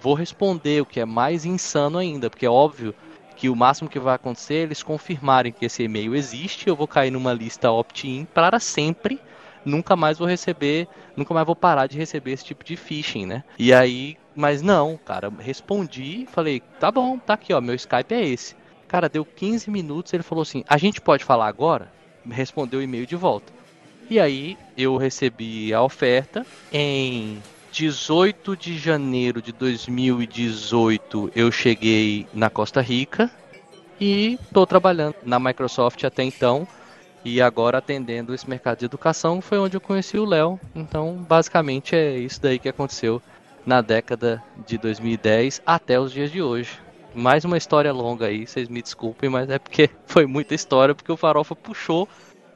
vou responder, o que é mais insano ainda, porque é óbvio que o máximo que vai acontecer é eles confirmarem que esse e-mail existe, eu vou cair numa lista opt-in para sempre, nunca mais vou receber, nunca mais vou parar de receber esse tipo de phishing, né? E aí, mas não, cara, respondi, falei, tá bom, tá aqui, ó, meu Skype é esse. Cara, deu 15 minutos, ele falou assim: "A gente pode falar agora?" Respondeu o e-mail de volta. E aí eu recebi a oferta em 18 de janeiro de 2018 eu cheguei na Costa Rica e estou trabalhando na Microsoft até então e agora atendendo esse mercado de educação foi onde eu conheci o Léo. Então, basicamente é isso daí que aconteceu na década de 2010 até os dias de hoje. Mais uma história longa aí, vocês me desculpem, mas é porque foi muita história, porque o Farofa puxou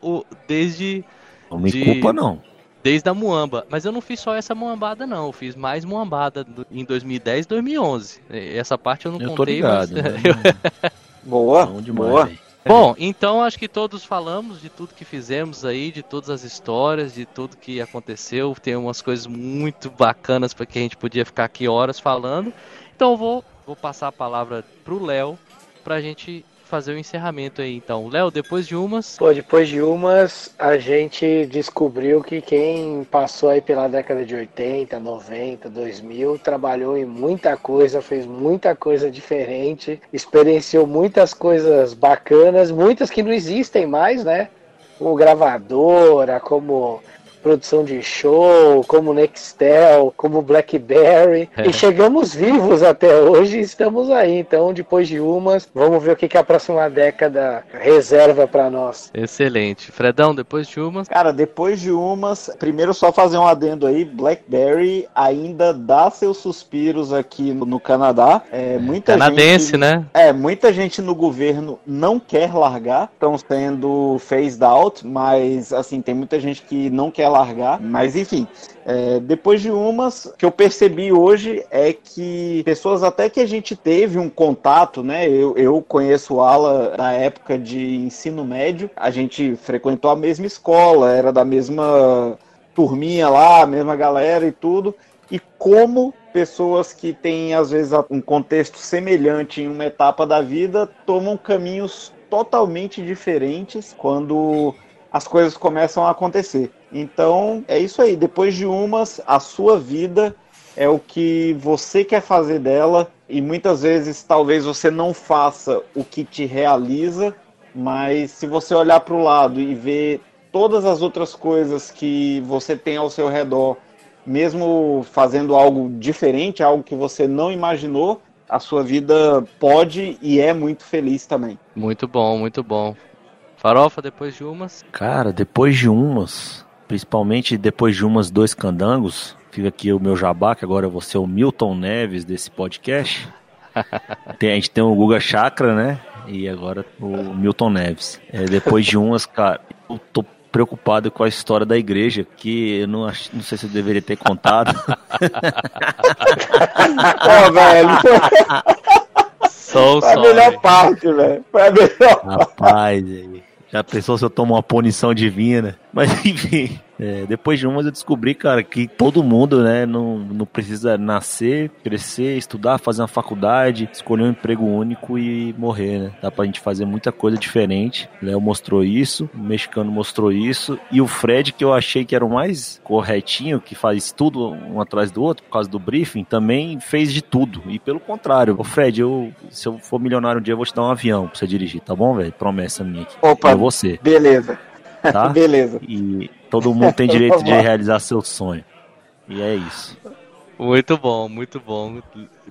o desde. Não me de... culpa, não desde a Muamba. Mas eu não fiz só essa Muambada, não. Eu fiz mais Muambada em 2010 e 2011. Essa parte eu não eu contei, tô ligado, mas... Né? boa, demais, boa. Bom, então acho que todos falamos de tudo que fizemos aí, de todas as histórias, de tudo que aconteceu. Tem umas coisas muito bacanas para que a gente podia ficar aqui horas falando. Então eu vou, vou passar a palavra pro Léo pra gente fazer o encerramento aí, então. Léo, depois de umas. Pô, depois de umas, a gente descobriu que quem passou aí pela década de 80, 90, 2000, trabalhou em muita coisa, fez muita coisa diferente, experienciou muitas coisas bacanas, muitas que não existem mais, né? Como gravadora, como produção de show, como Nextel, como Blackberry. É. E chegamos vivos até hoje e estamos aí. Então, depois de umas, vamos ver o que, que a próxima década reserva para nós. Excelente. Fredão, depois de umas? Cara, depois de umas, primeiro só fazer um adendo aí, Blackberry ainda dá seus suspiros aqui no, no Canadá. É, muita Canadense, gente, né? É, muita gente no governo não quer largar, estão sendo phased out, mas assim, tem muita gente que não quer largar. Mas enfim, é, depois de umas, que eu percebi hoje é que pessoas até que a gente teve um contato, né? Eu, eu conheço o Ala da época de ensino médio, a gente frequentou a mesma escola, era da mesma turminha lá, a mesma galera e tudo. E como pessoas que têm, às vezes, um contexto semelhante em uma etapa da vida tomam caminhos totalmente diferentes quando as coisas começam a acontecer. Então, é isso aí. Depois de umas, a sua vida é o que você quer fazer dela e muitas vezes talvez você não faça o que te realiza, mas se você olhar para o lado e ver todas as outras coisas que você tem ao seu redor, mesmo fazendo algo diferente, algo que você não imaginou, a sua vida pode e é muito feliz também. Muito bom, muito bom. Farofa, depois de umas? Cara, depois de umas, principalmente depois de umas dois candangos, fica aqui o meu jabá, que agora eu vou ser o Milton Neves desse podcast. tem, a gente tem o Guga Chakra, né? E agora o Milton Neves. É, depois de umas, cara, eu tô preocupado com a história da igreja, que eu não, não sei se eu deveria ter contado. Ó, velho. Sou, Foi a melhor parte, velho. Foi a melhor Rapaz, já pensou se eu tomo uma punição divina? Mas enfim. É, depois de umas eu descobri, cara, que todo mundo, né, não, não precisa nascer, crescer, estudar, fazer uma faculdade, escolher um emprego único e morrer, né? Dá pra gente fazer muita coisa diferente. Léo mostrou isso, o mexicano mostrou isso, e o Fred, que eu achei que era o mais corretinho, que faz tudo um atrás do outro, por causa do briefing, também fez de tudo. E pelo contrário, o Fred, eu, se eu for milionário um dia, eu vou te dar um avião pra você dirigir, tá bom, velho? Promessa minha aqui. Opa, é você. Beleza. Tá? Beleza. E todo mundo tem direito de realizar seu sonho. E é isso. Muito bom, muito bom.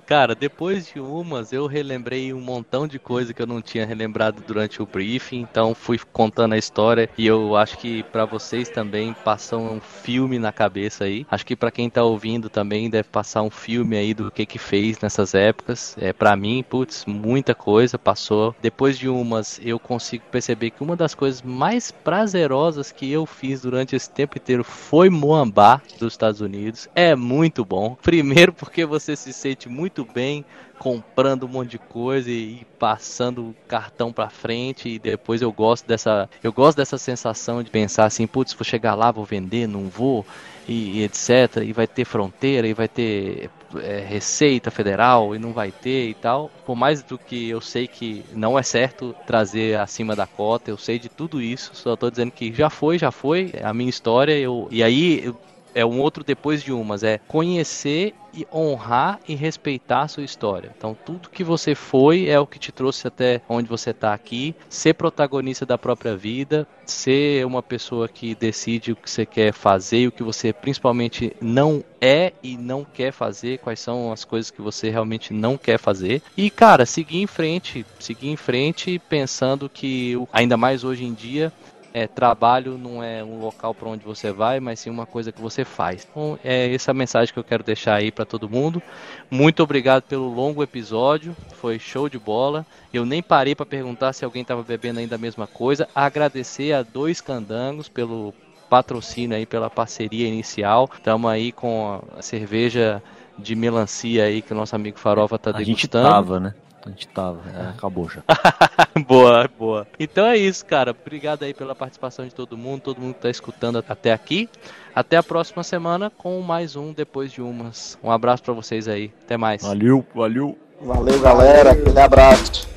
Cara, depois de umas, eu relembrei um montão de coisa que eu não tinha relembrado durante o briefing, então fui contando a história e eu acho que para vocês também passam um filme na cabeça aí. Acho que para quem tá ouvindo também deve passar um filme aí do que que fez nessas épocas. É para mim, putz, muita coisa passou. Depois de umas, eu consigo perceber que uma das coisas mais prazerosas que eu fiz durante esse tempo inteiro foi Moambá dos Estados Unidos. É muito bom. Primeiro porque você se sente muito muito bem comprando um monte de coisa e, e passando o cartão para frente. E depois eu gosto dessa eu gosto dessa sensação de pensar assim, putz, vou chegar lá, vou vender, não vou e, e etc, e vai ter fronteira e vai ter é, receita federal e não vai ter e tal. Por mais do que eu sei que não é certo trazer acima da cota, eu sei de tudo isso, só estou dizendo que já foi, já foi, é a minha história, eu e aí eu, é um outro depois de umas, é conhecer e honrar e respeitar a sua história. Então, tudo que você foi é o que te trouxe até onde você está aqui. Ser protagonista da própria vida, ser uma pessoa que decide o que você quer fazer e o que você principalmente não é e não quer fazer, quais são as coisas que você realmente não quer fazer. E, cara, seguir em frente, seguir em frente pensando que, ainda mais hoje em dia, é, trabalho não é um local para onde você vai, mas sim uma coisa que você faz. Então, é essa mensagem que eu quero deixar aí para todo mundo. Muito obrigado pelo longo episódio, foi show de bola. Eu nem parei para perguntar se alguém estava bebendo ainda a mesma coisa. Agradecer a dois candangos pelo patrocínio aí, pela parceria inicial. Estamos aí com a cerveja de melancia aí que o nosso amigo Farofa tá a degustando. A gente tava, né? A gente tava. É, acabou já. boa, boa. Então é isso, cara. Obrigado aí pela participação de todo mundo, todo mundo que tá escutando até aqui. Até a próxima semana com mais um Depois de Umas. Um abraço para vocês aí. Até mais. Valeu, valeu. Valeu, galera. Aquele abraço.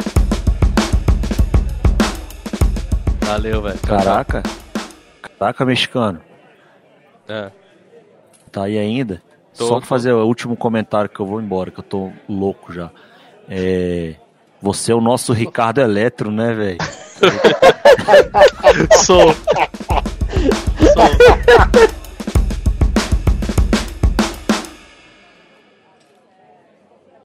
Valeu, velho. Caraca. Caraca, mexicano. É. Tá aí ainda? Tô, Só pra fazer o último comentário que eu vou embora, que eu tô louco já. É, você é o nosso Ricardo Eletro, né, velho? Sou. Sou.